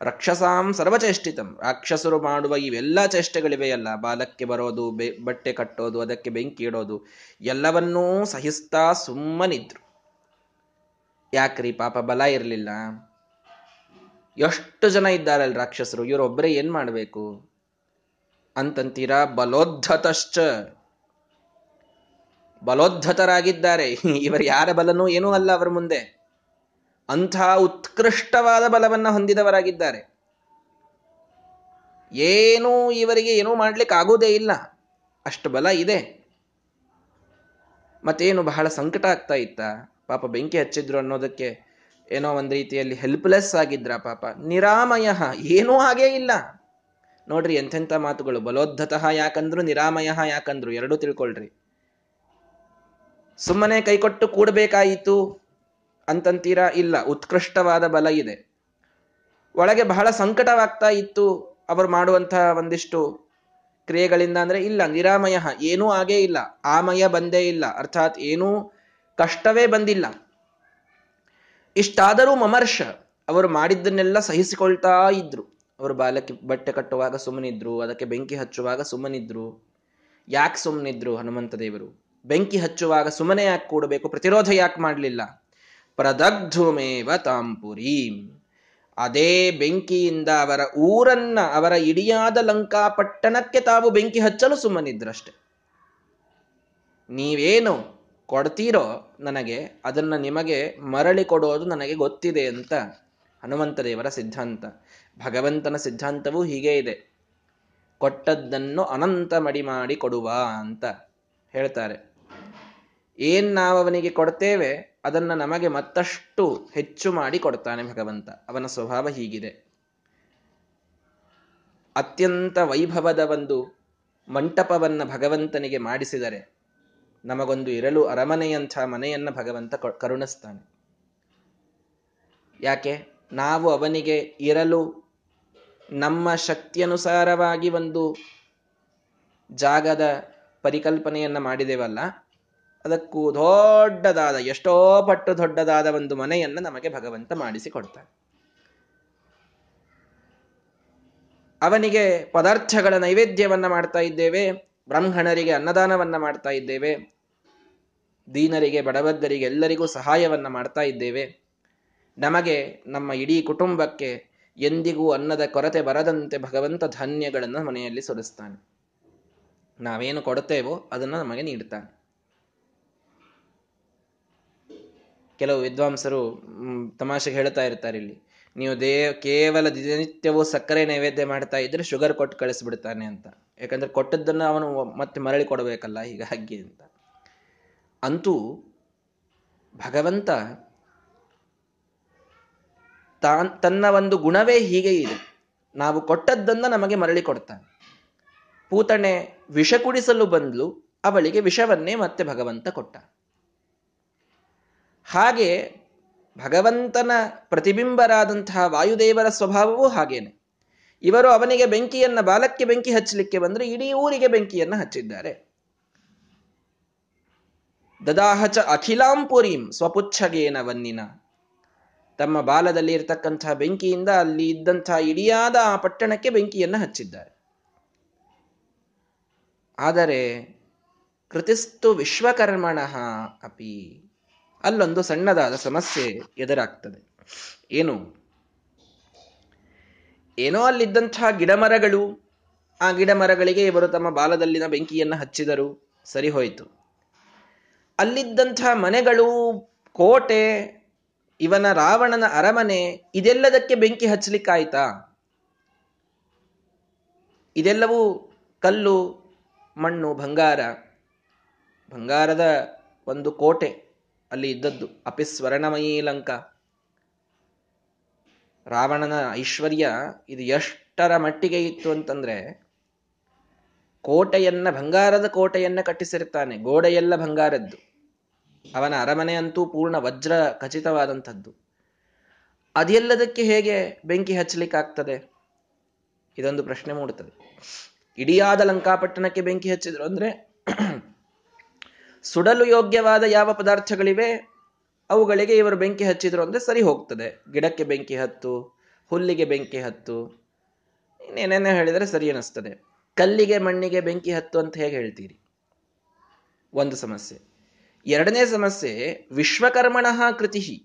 ರಕ್ಷಸಾಂ ಸರ್ವಚೇಷ್ಟಿತಂ. ರಾಕ್ಷಸರು ಮಾಡುವ ಇವೆಲ್ಲ ಚೇಷ್ಟೆಗಳಿವೆಯಲ್ಲ. ಬಾಲಕ್ಕೆ ಬರೋದು ಬಟ್ಟೆ ಕಟ್ಟೋದು, ಅದಕ್ಕೆ ಬೆಂಕಿ ಇಡೋದು, ಎಲ್ಲವನ್ನೂ ಸಹಿಸ್ತಾ ಸುಮ್ಮನಿದ್ರು. ಯಾಕ್ರಿ ಪಾಪ ಬಲ ಇರಲಿಲ್ಲ? ಎಷ್ಟು ಜನ ಇದ್ದಾರಲ್ಲ ರಾಕ್ಷಸರು? ಇವರೊಬ್ಬರೇ ಏನ್ ಮಾಡಬೇಕು? ಅಂತಂತೀರಾ, ಬಲೋದ್ಧತಶ್ಚ. ಬಲೋದ್ಧತರಾಗಿದ್ದಾರೆ. ಇವರು ಯಾರ ಬಲನೂ ಏನೂ ಅಲ್ಲ ಅವರ ಮುಂದೆ. ಅಂಥ ಉತ್ಕೃಷ್ಟವಾದ ಬಲವನ್ನ ಹೊಂದಿದವರಾಗಿದ್ದಾರೆ. ಏನೂ ಇವರಿಗೆ ಏನೂ ಮಾಡ್ಲಿಕ್ಕೆ ಆಗೋದೇ ಇಲ್ಲ. ಅಷ್ಟು ಬಲ ಇದೆ. ಮತ್ತೇನು ಬಹಳ ಸಂಕಟ ಆಗ್ತಾ ಇತ್ತ? ಪಾಪ ಬೆಂಕಿ ಹಚ್ಚಿದ್ರು ಅನ್ನೋದಕ್ಕೆ ಏನೋ ಒಂದು ರೀತಿಯಲ್ಲಿ ಹೆಲ್ಪ್ಲೆಸ್ ಆಗಿದ್ರ ಪಾಪ. ನಿರಾಮಯ, ಏನೂ ಹಾಗೇ ಇಲ್ಲ. ನೋಡ್ರಿ ಎಂಥೆಂಥ ಮಾತುಗಳು. ಬಲೋದ್ಧತಃ ಯಾಕಂದ್ರು, ನಿರಾಮಯ ಯಾಕಂದ್ರು, ಎರಡೂ ತಿಳ್ಕೊಳ್ರಿ. ಸುಮ್ಮನೆ ಕೈಕೊಟ್ಟು ಕೂಡಬೇಕಾಯಿತು ಅಂತಂತೀರಾ? ಇಲ್ಲ, ಉತ್ಕೃಷ್ಟವಾದ ಬಲ ಇದೆ. ಒಳಗೆ ಬಹಳ ಸಂಕಟವಾಗ್ತಾ ಇತ್ತು ಅವರು ಮಾಡುವಂತಹ ಒಂದಿಷ್ಟು ಕ್ರಿಯೆಗಳಿಂದ ಅಂದ್ರೆ, ಇಲ್ಲ, ನಿರಾಮಯ, ಏನೂ ಆಗೇ ಇಲ್ಲ, ಆಮಯ ಬಂದೇ ಇಲ್ಲ, ಅರ್ಥಾತ್ ಏನೂ ಕಷ್ಟವೇ ಬಂದಿಲ್ಲ. ಇಷ್ಟಾದರೂ ಮಮರ್ಷ ಅವರು ಮಾಡಿದ್ದನ್ನೆಲ್ಲ ಸಹಿಸಿಕೊಳ್ತಾ ಇದ್ರು. ಅವರು ಬಾಲಕ್ಕೆ ಬಟ್ಟೆ ಕಟ್ಟುವಾಗ ಸುಮ್ಮನಿದ್ರು, ಅದಕ್ಕೆ ಬೆಂಕಿ ಹಚ್ಚುವಾಗ ಸುಮ್ಮನಿದ್ರು. ಯಾಕೆ ಸುಮ್ಮನಿದ್ರು ಹನುಮಂತ ದೇವರು? ಬೆಂಕಿ ಹಚ್ಚುವಾಗ ಸುಮ್ಮನೆ ಯಾಕೆ ಕೂಡಬೇಕು? ಪ್ರತಿರೋಧ ಯಾಕೆ ಮಾಡಲಿಲ್ಲ? ಪ್ರದಗ್ಧುಮೇವ ತಾಂಪುರೀಂ. ಅದೇ ಬೆಂಕಿಯಿಂದ ಅವರ ಊರನ್ನ, ಅವರ ಇಡಿಯಾದ ಲಂಕಾ ಪಟ್ಟಣಕ್ಕೆ ತಾವು ಬೆಂಕಿ ಹಚ್ಚಲು ಸುಮ್ಮನಿದ್ರಷ್ಟೆ. ನೀವೇನು ಕೊಡ್ತೀರೋ ನನಗೆ, ಅದನ್ನ ನಿಮಗೆ ಮರಳಿ ಕೊಡೋದು ನನಗೆ ಗೊತ್ತಿದೆ ಅಂತ ಹನುಮಂತ ದೇವರ ಸಿದ್ಧಾಂತ. ಭಗವಂತನ ಸಿದ್ಧಾಂತವೂ ಹೀಗೆ ಇದೆ. ಕೊಟ್ಟದ್ದನ್ನು ಅನಂತ ಮಡಿ ಮಾಡಿ ಕೊಡುವ ಅಂತ ಹೇಳ್ತಾರೆ. ಏನ್ ನಾವವನಿಗೆ ಕೊಡ್ತೇವೆ, ಅದನ್ನ ನಮಗೆ ಮತ್ತಷ್ಟು ಹೆಚ್ಚು ಮಾಡಿ ಕೊಡ್ತಾನೆ ಭಗವಂತ. ಅವನ ಸ್ವಭಾವ ಹೀಗಿದೆ. ಅತ್ಯಂತ ವೈಭವದ ಒಂದು ಮಂಟಪವನ್ನ ಭಗವಂತನಿಗೆ ಮಾಡಿಸಿದರೆ, ನಮಗೊಂದು ಇರಲು ಅರಮನೆಯಂಥ ಮನೆಯನ್ನ ಭಗವಂತ ಕರುಣಿಸ್ತಾನೆ. ಯಾಕೆ? ನಾವು ಅವನಿಗೆ ಇರಲು ನಮ್ಮ ಶಕ್ತಿಯನುಸಾರವಾಗಿ ಒಂದು ಜಾಗದ ಪರಿಕಲ್ಪನೆಯನ್ನ ಮಾಡಿದೆವಲ್ಲ ಅದಕ್ಕೂ ದೊಡ್ಡದಾದ, ಎಷ್ಟೋ ಪಟ್ಟು ದೊಡ್ಡದಾದ ಒಂದು ಮನೆಯನ್ನು ನಮಗೆ ಭಗವಂತ ಮಾಡಿಸಿಕೊಡ್ತಾನೆ. ಅವನಿಗೆ ಪದಾರ್ಥಗಳ ನೈವೇದ್ಯವನ್ನ ಮಾಡ್ತಾ ಇದ್ದೇವೆ, ಬ್ರಾಹ್ಮಣರಿಗೆ ಅನ್ನದಾನವನ್ನ ಮಾಡ್ತಾ ಇದ್ದೇವೆ, ದೀನರಿಗೆ ಬಡಬದ್ದರಿಗೆ ಎಲ್ಲರಿಗೂ ಸಹಾಯವನ್ನ ಮಾಡ್ತಾ ಇದ್ದೇವೆ. ನಮಗೆ ನಮ್ಮ ಇಡೀ ಕುಟುಂಬಕ್ಕೆ ಎಂದಿಗೂ ಅನ್ನದ ಕೊರತೆ ಬರದಂತೆ ಭಗವಂತ ಧಾನ್ಯಗಳನ್ನು ಮನೆಯಲ್ಲಿ ಸುರಿಸ್ತಾನೆ. ನಾವೇನು ಕೊಡುತ್ತೇವೋ ಅದನ್ನು ನಮಗೆ ನೀಡ್ತಾನೆ. ಕೆಲವು ವಿದ್ವಾಂಸರು ತಮಾಷೆಗೆ ಹೇಳ್ತಾ ಇರ್ತಾರೆ ಇಲ್ಲಿ. ನೀವು ದೇ, ಕೇವಲ ದಿನನಿತ್ಯವೂ ಸಕ್ಕರೆ ನೈವೇದ್ಯ ಮಾಡ್ತಾ ಇದ್ರೆ ಶುಗರ್ ಕೊಟ್ಟು ಕಳಿಸ್ಬಿಡ್ತಾನೆ ಅಂತ. ಯಾಕಂದ್ರೆ ಕೊಟ್ಟದ್ದನ್ನು ಅವನು ಮತ್ತೆ ಮರಳಿ ಕೊಡಬೇಕಲ್ಲ ಹೀಗಾಗಿ ಅಂತ. ಅಂತೂ ಭಗವಂತ ತಾನ್, ತನ್ನ ಒಂದು ಗುಣವೇ ಹೀಗೆ ಇದೆ. ನಾವು ಕೊಟ್ಟದ್ದನ್ನ ನಮಗೆ ಮರಳಿ ಕೊಡ್ತಾನೆ. ಪೂತಣೆ ವಿಷ ಕುಡಿಸಲು ಬಂದ್ಲು, ಅವಳಿಗೆ ವಿಷವನ್ನೇ ಮತ್ತೆ ಭಗವಂತ ಕೊಟ್ಟ. ಹಾಗೆ ಭಗವಂತನ ಪ್ರತಿಬಿಂಬರಾದಂತಹ ವಾಯುದೇವರ ಸ್ವಭಾವವೂ ಹಾಗೇನೆ. ಇವರು ಅವನಿಗೆ ಬೆಂಕಿಯನ್ನ, ಬಾಲಕ್ಕೆ ಬೆಂಕಿ ಹಚ್ಚಲಿಕ್ಕೆ ಬಂದರೆ ಇಡೀ ಊರಿಗೆ ಬೆಂಕಿಯನ್ನು ಹಚ್ಚಿದ್ದಾರೆ. ದದಾಹಚ ಅಖಿಲಾಂಪುರೀಂ ಸ್ವಪುಚ್ಛಗೇನ ವನ್ನಿನ. ತಮ್ಮ ಬಾಲದಲ್ಲಿ ಇರತಕ್ಕಂತಹ ಬೆಂಕಿಯಿಂದ ಅಲ್ಲಿ ಇದ್ದಂತಹ ಇಡಿಯಾದ ಆ ಪಟ್ಟಣಕ್ಕೆ ಬೆಂಕಿಯನ್ನು ಹಚ್ಚಿದ್ದಾರೆ. ಆದರೆ ಕೃತಿಸ್ತು ವಿಶ್ವಕರ್ಮಣ ಅಪಿ ಅಲ್ಲೊಂದು ಸಣ್ಣದಾದ ಸಮಸ್ಯೆ ಎದುರಾಗ್ತದೆ. ಏನು? ಏನೋ ಅಲ್ಲಿದ್ದಂತಹ ಗಿಡಮರಗಳು. ಆ ಗಿಡಮರಗಳಿಗೆ ಇವರು ತಮ್ಮ ಬಾಲದಲ್ಲಿನ ಬೆಂಕಿಯನ್ನು ಹಚ್ಚಿದರು. ಸರಿ ಹೋಯಿತು. ಅಲ್ಲಿದ್ದಂತಹ ಮನೆಗಳು, ಕೋಟೆ, ಇವನ ರಾವಣನ ಅರಮನೆ, ಇದೆಲ್ಲದಕ್ಕೆ ಬೆಂಕಿ ಹಚ್ಚಲಿಕ್ಕಾಯ್ತಾ? ಇದೆಲ್ಲವೂ ಕಲ್ಲು, ಮಣ್ಣು, ಬಂಗಾರ. ಬಂಗಾರದ ಒಂದು ಕೋಟೆ. ಅಲ್ಲಿ ಇದ್ದದ್ದು. ಅಪಿಸ್ವರ್ಣಮಯೀ ಲಂಕ. ರಾವಣನ ಐಶ್ವರ್ಯ ಇದು ಎಷ್ಟರ ಮಟ್ಟಿಗೆ ಇತ್ತು ಅಂತಂದ್ರೆ ಕೋಟೆಯನ್ನ, ಬಂಗಾರದ ಕೋಟೆಯನ್ನ ಕಟ್ಟಿಸಿರ್ತಾನೆ ಗೋಡೆಯೆಲ್ಲ ಬಂಗಾರದ್ದು. ಅವನ ಅರಮನೆ ಅಂತೂ ಪೂರ್ಣ ವಜ್ರ ಖಚಿತವಾದಂಥದ್ದು. ಅದೆಲ್ಲದಕ್ಕೆ ಹೇಗೆ ಬೆಂಕಿ ಹಚ್ಚಲಿಕ್ಕಾಗ್ತದೆ? ಇದೊಂದು ಪ್ರಶ್ನೆ ಮೂಡುತ್ತದೆ. ಇಡಿಯಾದ ಲಂಕಾಪಟ್ಟಣಕ್ಕೆ ಬೆಂಕಿ ಹಚ್ಚಿದ್ರು ಅಂದ್ರೆ ಸುಡಲು ಯೋಗ್ಯವಾದ ಯಾವ ಪದಾರ್ಥಗಳಿವೆ? ಅವುಗಳಿಗೆ ಇವರು ಬೆಂಕಿ ಹಚ್ಚಿದ್ರು ಅಂದ್ರೆ ಸರಿ ಹೋಗ್ತದೆ. ಗಿಡಕ್ಕೆ ಬೆಂಕಿ ಹತ್ತು, ಹುಲ್ಲಿಗೆ ಬೆಂಕಿ ಹತ್ತು, ಇನ್ನೇನೇನೋ ಹೇಳಿದರೆ ಸರಿ ಅನಿಸ್ತದೆ ಕಲ್ಲಿಗೆ ಮಣ್ಣಿಗೆ ಬೆಂಕಿ ಹತ್ತು ಅಂತ ಹೇಗೆ ಹೇಳ್ತೀರಿ? ಒಂದು ಸಮಸ್ಯೆ. ಎರಡನೇ ಸಮಸ್ಯೆ, ವಿಶ್ವಕರ್ಮಣಃ ಕೃತಿ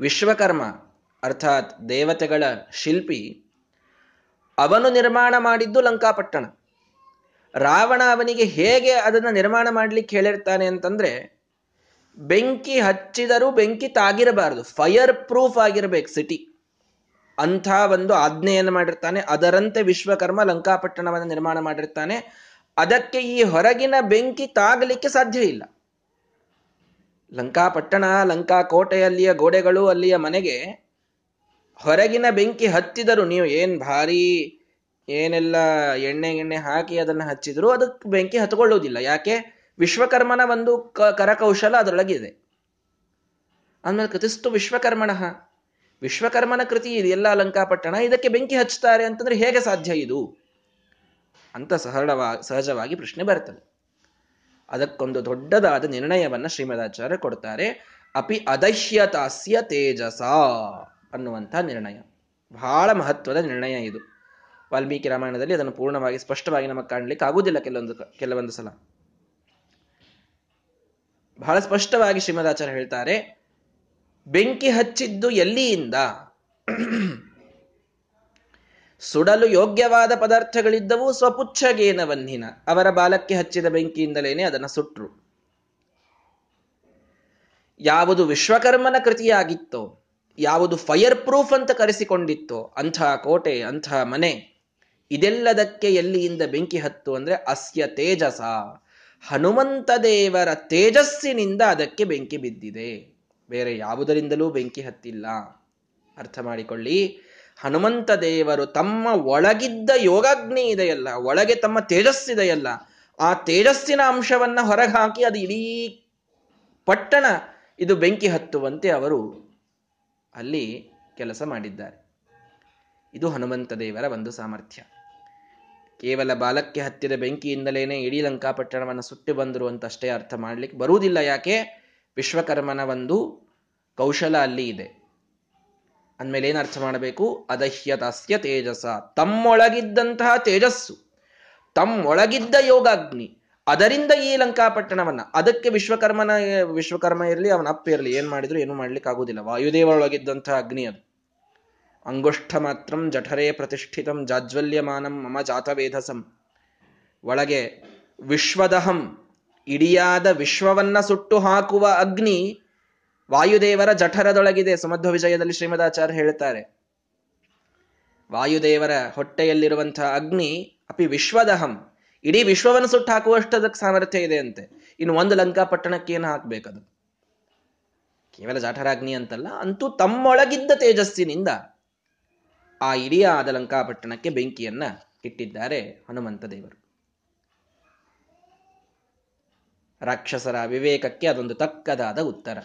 ವಿಶ್ವಕರ್ಮ ಅರ್ಥಾತ್ ದೇವತೆಗಳ ಶಿಲ್ಪಿ, ಅವನು ನಿರ್ಮಾಣ ಮಾಡಿದ್ದು ಲಂಕಾಪಟ್ಟಣ. ರಾವಣ ಅವನಿಗೆ ಹೇಗೆ ಅದನ್ನು ನಿರ್ಮಾಣ ಮಾಡ್ಲಿಕ್ಕೆ ಹೇಳಿರ್ತಾನೆ ಅಂತಂದ್ರೆ, ಬೆಂಕಿ ಹಚ್ಚಿದರೂ ಬೆಂಕಿ ತಾಗಿರಬಾರದು. ಫೈರ್ ಪ್ರೂಫ್ ಆಗಿರ್ಬೇಕು ಸಿಟಿ ಅಂಥ ಒಂದು ಆಜ್ಞೆಯನ್ನು ಮಾಡಿರ್ತಾನೆ. ಅದರಂತೆ ವಿಶ್ವಕರ್ಮ ಲಂಕಾಪಟ್ಟಣವನ್ನು ನಿರ್ಮಾಣ ಮಾಡಿರ್ತಾನೆ. ಅದಕ್ಕೆ ಈ ಹೊರಗಿನ ಬೆಂಕಿ ತಾಗಲಿಕ್ಕೆ ಸಾಧ್ಯ ಇಲ್ಲ. ಲಂಕಾಪಟ್ಟಣ ಲಂಕಾ ಕೋಟೆಯಲ್ಲಿಯ ಗೋಡೆಗಳು ಅಲ್ಲಿಯ ಮನೆಗೆ ಹೊರಗಿನ ಬೆಂಕಿ ಹತ್ತಿದರೂ ನೀವು ಏನ್ ಭಾರಿ ಏನೆಲ್ಲ ಎಣ್ಣೆ ಎಣ್ಣೆ ಹಾಕಿ ಅದನ್ನು ಹಚ್ಚಿದ್ರು, ಅದಕ್ಕೆ ಬೆಂಕಿ ಹತ್ಕೊಳ್ಳುವುದಿಲ್ಲ ಯಾಕೆ? ವಿಶ್ವಕರ್ಮನ ಒಂದು ಕರಕೌಶಲ ಅದರೊಳಗಿದೆ. ಆಮೇಲೆ ಕೃತಿಸ್ತು ವಿಶ್ವಕರ್ಮಣ. ವಿಶ್ವಕರ್ಮನ ಕೃತಿ ಇದೆಲ್ಲ ಲಂಕಾಪಟ್ಟಣ ಇದಕ್ಕೆ ಬೆಂಕಿ ಹಚ್ಚುತ್ತಾರೆ ಅಂತಂದ್ರೆ ಹೇಗೆ ಸಾಧ್ಯ ಇದು? ಅಂತ ಸರಳವಾ, ಸಹಜವಾಗಿ ಪ್ರಶ್ನೆ ಬರ್ತದೆ. ಅದಕ್ಕೊಂದು ದೊಡ್ಡದಾದ ನಿರ್ಣಯವನ್ನ ಶ್ರೀಮದಾಚಾರ್ಯ ಕೊಡ್ತಾರೆ. ಅಪಿ ಅದಹ್ಯತಾಸ್ಯ ತೇಜಸ ಅನ್ನುವಂಥ ನಿರ್ಣಯ. ಬಹಳ ಮಹತ್ವದ ನಿರ್ಣಯ ಇದು. ವಾಲ್ಮೀಕಿ ರಾಮಾಯಣದಲ್ಲಿ ಅದನ್ನು ಪೂರ್ಣವಾಗಿ ಸ್ಪಷ್ಟವಾಗಿ ನಮಗೆ ಕಾಣಲಿಕ್ಕೆ ಆಗುವುದಿಲ್ಲ ಕೆಲವೊಂದು ಕೆಲವೊಂದು ಸಲ. ಬಹಳ ಸ್ಪಷ್ಟವಾಗಿ ಶ್ರೀಮದಾಚಾರ್ಯ ಹೇಳ್ತಾರೆ, ಬೆಂಕಿ ಹಚ್ಚಿದ್ದು ಎಲ್ಲಿಯಿಂದ? ಸುಡಲು ಯೋಗ್ಯವಾದ ಪದಾರ್ಥಗಳಿದ್ದವು, ಸ್ವಪುಚ್ಛಗೇನ ವನ್ನಿನ ಅವರ ಬಾಲಕ್ಕೆ ಹಚ್ಚಿದ ಬೆಂಕಿಯಿಂದಲೇನೆ ಅದನ್ನು ಸುಟ್ರು. ಯಾವುದು ವಿಶ್ವಕರ್ಮನ ಕೃತಿಯಾಗಿತ್ತೋ, ಯಾವುದು ಫೈರ್ ಪ್ರೂಫ್ ಅಂತ ಕರೆಸಿಕೊಂಡಿತ್ತೋ, ಅಂಥ ಕೋಟೆ, ಅಂಥ ಮನೆ ಇದೆಲ್ಲದಕ್ಕೆ ಎಲ್ಲಿಯಿಂದ ಬೆಂಕಿ ಹತ್ತು ಅಂದ್ರೆ ಅಸ್ಯ ತೇಜಸ. ಹನುಮಂತ ದೇವರ ತೇಜಸ್ಸಿನಿಂದ ಅದಕ್ಕೆ ಬೆಂಕಿ ಬಿದ್ದಿದೆ. ಬೇರೆ ಯಾವುದರಿಂದಲೂ ಬೆಂಕಿ ಹತ್ತಿಲ್ಲ. ಅರ್ಥ ಮಾಡಿಕೊಳ್ಳಿ. ಹನುಮಂತ ದೇವರು ತಮ್ಮ ಒಳಗಿದ್ದ ಯೋಗಾಗ್ನಿ ಇದೆಯಲ್ಲ, ಒಳಗೆ ತಮ್ಮ ತೇಜಸ್ಸಿದೆಯಲ್ಲ ಆ ತೇಜಸ್ಸಿನ ಅಂಶವನ್ನ ಹೊರಗೆ ಹಾಕಿ ಅದು ಇಡೀ ಪಟ್ಟಣ ಇದು ಬೆಂಕಿ ಹತ್ತುವಂತೆ ಅವರು ಅಲ್ಲಿ ಕೆಲಸ ಮಾಡಿದ್ದಾರೆ. ಇದು ಹನುಮಂತ ದೇವರ ಒಂದು ಸಾಮರ್ಥ್ಯ. ಕೇವಲ ಬಾಲಕ್ಕೆ ಹತ್ತಿದ ಬೆಂಕಿಯಿಂದಲೇನೆ ಇಡೀ ಲಂಕಾಪಟ್ಟಣವನ್ನು ಸುಟ್ಟು ಬಂದರು ಅಂತ ಅಷ್ಟೇ ಅರ್ಥ ಮಾಡ್ಲಿಕ್ಕೆ ಬರುವುದಿಲ್ಲ. ಯಾಕೆ? ವಿಶ್ವಕರ್ಮನ ಒಂದು ಕೌಶಲ ಅಲ್ಲಿ ಇದೆ. ಅಂದಮೇಲೆ ಏನು ಅರ್ಥ ಮಾಡಬೇಕು? ಅದಹ್ಯತಸ್ಯ ತೇಜಸ. ತಮ್ಮೊಳಗಿದ್ದಂತಹ ತೇಜಸ್ಸು, ತಮ್ಮೊಳಗಿದ್ದ ಯೋಗಾಗ್ನಿ, ಅದರಿಂದ ಈ ಲಂಕಾಪಟ್ಟಣವನ್ನ, ಅದಕ್ಕೆ ವಿಶ್ವಕರ್ಮನ, ವಿಶ್ವಕರ್ಮ ಇರಲಿ, ಅವನ ಅಪ್ಪ ಇರಲಿ, ಏನ್ ಮಾಡಿದ್ರು, ಏನು ಮಾಡ್ಲಿಕ್ಕೆ ಆಗುದಿಲ್ಲ ವಾಯುದೇವರೊಳಗಿದ್ದಂತಹ ಅಗ್ನಿ ಅದು. ಅಂಗುಷ್ಠ ಮಾತ್ರಂ ಜಠರೇ ಪ್ರತಿಷ್ಠಿತಂ ಜಾಜ್ವಲ್ಯಮಾನಂ ಮಮ ಜಾತವೇಧಸಂ. ಒಳಗೆ ವಿಶ್ವದಹಂ, ಇಡಿಯಾದ ವಿಶ್ವವನ್ನ ಸುಟ್ಟು ಹಾಕುವ ಅಗ್ನಿ ವಾಯುದೇವರ ಜಠರದೊಳಗಿದೆ ಸುಮಧ್ವ ವಿಜಯದಲ್ಲಿ ಶ್ರೀಮದಾಚಾರ್ಯ ಹೇಳ್ತಾರೆ. ವಾಯುದೇವರ ಹೊಟ್ಟೆಯಲ್ಲಿರುವಂತಹ ಅಗ್ನಿ, ಅಪಿ ವಿಶ್ವದಹಂ, ಇಡೀ ವಿಶ್ವವನ್ನು ಸುಟ್ಟು ಹಾಕುವಷ್ಟು ಅದಕ್ಕೆ ಸಾಮರ್ಥ್ಯ ಇದೆ ಅಂತೆ. ಇನ್ನು ಒಂದು ಲಂಕಾ ಪಟ್ಟಣಕ್ಕೆ ಏನು ಹಾಕ್ಬೇಕದು? ಕೇವಲ ಜಾಠರಾಗ್ನಿ ಅಂತಲ್ಲ, ಅಂತೂ ತಮ್ಮೊಳಗಿದ್ದ ತೇಜಸ್ಸಿನಿಂದ ಆ ಇಡಿಯಾದ ಲಂಕಾಪಟ್ಟಣಕ್ಕೆ ಬೆಂಕಿಯನ್ನ ಇಟ್ಟಿದ್ದಾರೆ ಹನುಮಂತ ದೇವರು. ರಾಕ್ಷಸರ ವಿವೇಕಕ್ಕೆ ಅದೊಂದು ತಕ್ಕದಾದ ಉತ್ತರ.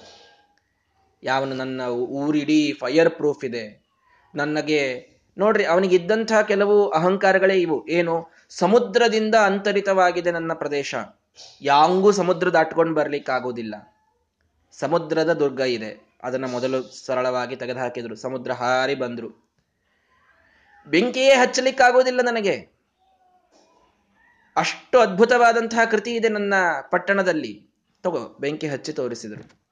ಯಾವನು ನನ್ನ ಊರಿಡೀ ಫೈರ್ ಪ್ರೂಫ್ ಇದೆ. ನನಗೆ ನೋಡ್ರಿ, ಅವನಿಗಿದ್ದಂತಹ ಕೆಲವು ಅಹಂಕಾರಗಳೇ ಇವು. ಏನು? ಸಮುದ್ರದಿಂದ ಅಂತರಿತವಾಗಿದೆ ನನ್ನ ಪ್ರದೇಶ. ಯಾಂಗೂ ಸಮುದ್ರ ದಾಟ್ಕೊಂಡು ಬರ್ಲಿಕ್ಕಾಗೋದಿಲ್ಲ ಸಮುದ್ರದ ದುರ್ಗ ಇದೆ. ಅದನ್ನ ಮೊದಲು ಸರಳವಾಗಿ ತೆಗೆದುಹಾಕಿದ್ರು. ಸಮುದ್ರ ಹಾರಿ ಬಂದ್ರು. ಬೆಂಕಿಯೇ ಹಚ್ಚಲಿಕ್ಕಾಗೋದಿಲ್ಲ ನನಗೆ. ಅಷ್ಟು ಅದ್ಭುತವಾದಂತಹ ಕೃತಿ ಇದೆ ನನ್ನ ಪಟ್ಟಣದಲ್ಲಿ. ತಗೋ, ಬೆಂಕಿ ಹಚ್ಚಿ ತೋರಿಸಿದರು.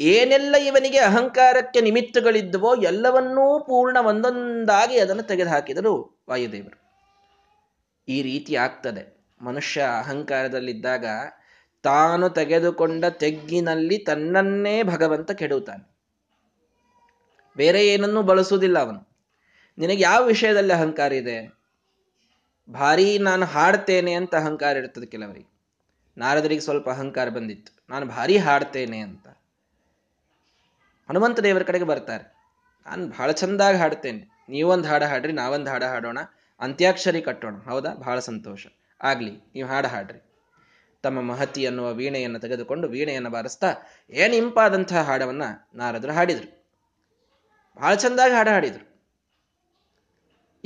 ಏನೆಲ್ಲ ಇವನಿಗೆ ಅಹಂಕಾರಕ್ಕೆ ನಿಮಿತ್ತಗಳಿದ್ದವೋ ಎಲ್ಲವನ್ನೂ ಪೂರ್ಣ ಒಂದೊಂದಾಗಿ ಅದನ್ನು ತೆಗೆದುಹಾಕಿದರು ವಾಯುದೇವರು. ಈ ರೀತಿ ಆಗ್ತದೆ. ಮನುಷ್ಯ ಅಹಂಕಾರದಲ್ಲಿದ್ದಾಗ ತಾನು ತೆಗೆದುಕೊಂಡ ತೆಗ್ಗಿನಲ್ಲಿ ತನ್ನನ್ನೇ ಭಗವಂತ ಕೆಡುತ್ತಾನೆ ಬೇರೆ ಏನನ್ನೂ ಬಳಸುವುದಿಲ್ಲ ಅವನು. ನಿನಗೆ ಯಾವ ವಿಷಯದಲ್ಲಿ ಅಹಂಕಾರ ಇದೆ? ಭಾರಿ ನಾನು ಹಾಡ್ತೇನೆ ಅಂತ ಅಹಂಕಾರ ಇರ್ತದೆ ಕೆಲವರಿಗೆ. ನಾರದರಿಗೆ ಸ್ವಲ್ಪ ಅಹಂಕಾರ ಬಂದಿತ್ತು. ನಾನು ಭಾರಿ ಹಾಡ್ತೇನೆ ಅಂತ. ಹನುಮಂತ ದೇವರ ಕಡೆಗೆ ಬರ್ತಾರೆ. ನಾನು ಬಹಳ ಚಂದಾಗಿ ಹಾಡ್ತೇನೆ. ನೀವೊಂದು ಹಾಡು ಹಾಡ್ರಿ, ನಾವೊಂದು ಹಾಡು ಹಾಡೋಣ. ಅಂತ್ಯಾಕ್ಷರಿ ಕಟ್ಟೋಣ. ಹೌದಾ? ಬಹಳ ಸಂತೋಷ. ಆಗ್ಲಿ, ನೀವು ಹಾಡು ಹಾಡ್ರಿ. ತಮ್ಮ ಮಹತಿ ಅನ್ನುವ ವೀಣೆಯನ್ನು ತೆಗೆದುಕೊಂಡು ವೀಣೆಯನ್ನು ಬಾರಿಸ್ತಾ ಏನು ಇಂಪಾದಂತಹ ಹಾಡವನ್ನ ನಾರದರು ಹಾಡಿದರು. ಬಹಳ ಚಂದಾಗಿ ಹಾಡು ಹಾಡಿದರು.